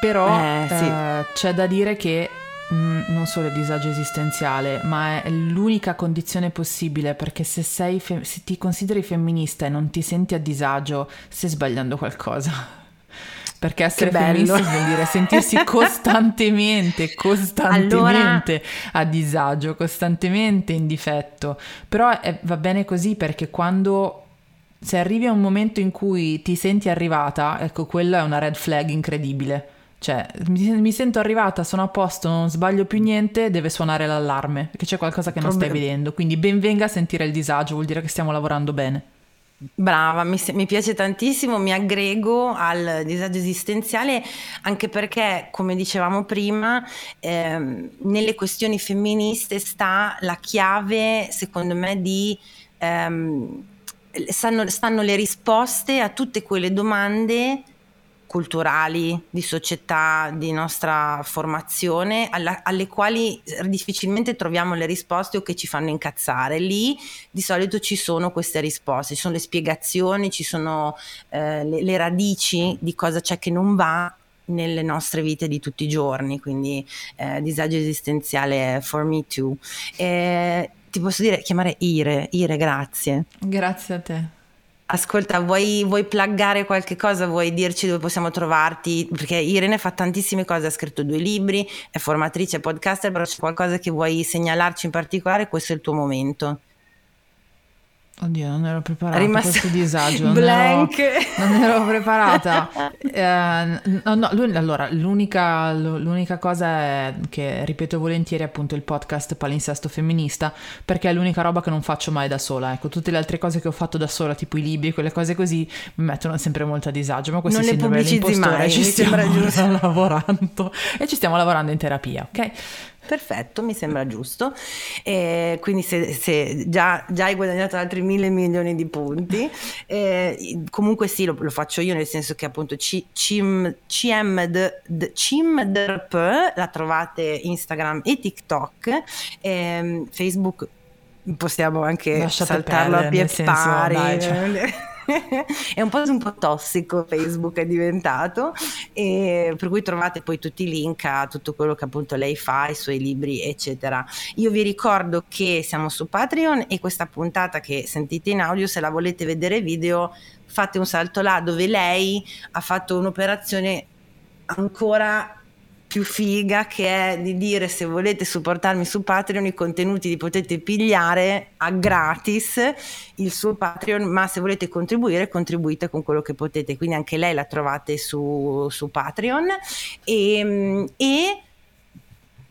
però eh, sì. eh, c'è da dire che mh, mm, non solo è disagio esistenziale, ma è l'unica condizione possibile perché se, sei fe- se ti consideri femminista e non ti senti a disagio, stai sbagliando qualcosa. Perché essere femminista vuol dire sentirsi costantemente, costantemente allora... a disagio, costantemente in difetto. Però è, va bene così perché quando se arrivi a un momento in cui ti senti arrivata, ecco, quella è una red flag incredibile. Cioè, mi, mi, sento arrivata, sono a posto, non sbaglio più niente, deve suonare l'allarme, perché c'è qualcosa che non Problem- stai vedendo. Quindi ben venga a sentire il disagio, vuol dire che stiamo lavorando bene. Brava, mi, mi, piace tantissimo, mi aggrego al disagio esistenziale anche perché, come dicevamo prima, ehm, nelle questioni femministe sta la chiave, secondo me, di... Ehm, stanno, stanno le risposte a tutte quelle domande culturali, di società, di nostra formazione, alla, alle quali difficilmente troviamo le risposte o che ci fanno incazzare. Lì di solito ci sono queste risposte, ci sono le spiegazioni, ci sono eh, le, le radici di cosa c'è che non va nelle nostre vite di tutti i giorni, quindi eh, disagio esistenziale for me too. Eh, ti posso dire, chiamare Ire, Ire, grazie. Grazie a te. Ascolta, vuoi, vuoi pluggare qualche cosa? Vuoi dirci dove possiamo trovarti? Perché Irene fa tantissime cose, ha scritto due libri, è formatrice, podcaster, però c'è qualcosa che vuoi segnalarci in particolare? Questo è il tuo momento. Oddio, non ero preparata Rimasta a questo disagio. Non Blank. Ero, non ero preparata. eh, no, no, allora, l'unica, l'unica, cosa è che ripeto volentieri appunto il podcast Palinsesto Femminista, perché è l'unica roba che non faccio mai da sola. Ecco, tutte le altre cose che ho fatto da sola, tipo i libri, quelle cose così, mi mettono sempre molto a disagio. Ma questo non sindrome dell'impostore mai, ci stiamo lavorando e ci stiamo lavorando in terapia, ok? Perfetto, mi sembra giusto. E quindi se, se già, già, hai guadagnato altri mille milioni di punti, eh, comunque sì, lo, lo, faccio io nel senso che appunto C, Cim, CMD, CIMDRP la trovate Instagram e TikTok, eh, Facebook possiamo anche Lasciate saltarlo perdere, a pie pari. Dai, cioè. è un po', un po' tossico Facebook è diventato e per cui trovate poi tutti i link a tutto quello che appunto lei fa, i suoi libri eccetera. Io vi ricordo che siamo su Patreon e questa puntata che sentite in audio se la volete vedere video fate un salto là dove lei ha fatto un'operazione ancora più figa che è di dire se volete supportarmi su Patreon i contenuti li potete pigliare a gratis il suo Patreon ma se volete contribuire contribuite con quello che potete. Quindi anche lei la trovate su, su Patreon. E, e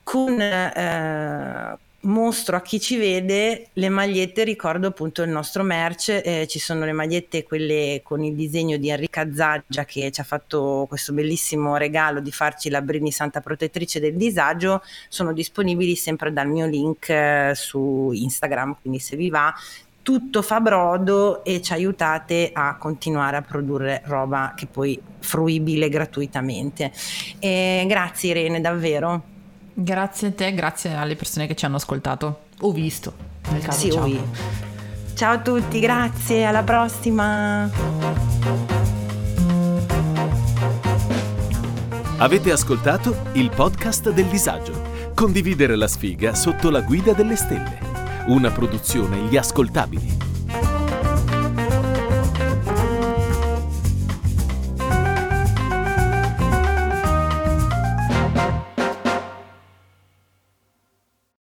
con eh, mostro a chi ci vede le magliette, ricordo appunto il nostro merch, eh, ci sono le magliette quelle con il disegno di Enrica Zaggia che ci ha fatto questo bellissimo regalo di farci la Brini Santa Protettrice del Disagio, sono disponibili sempre dal mio link eh, su Instagram, quindi se vi va tutto fa brodo e ci aiutate a continuare a produrre roba che poi fruibile gratuitamente. E grazie Irene, davvero. Grazie a te, grazie alle persone che ci hanno ascoltato o visto. Nel caso, sì, ciao. Ho ciao a tutti, grazie, alla prossima. Avete ascoltato il podcast del disagio. Condividere la sfiga sotto la guida delle stelle. Una produzione Gli Ascoltabili.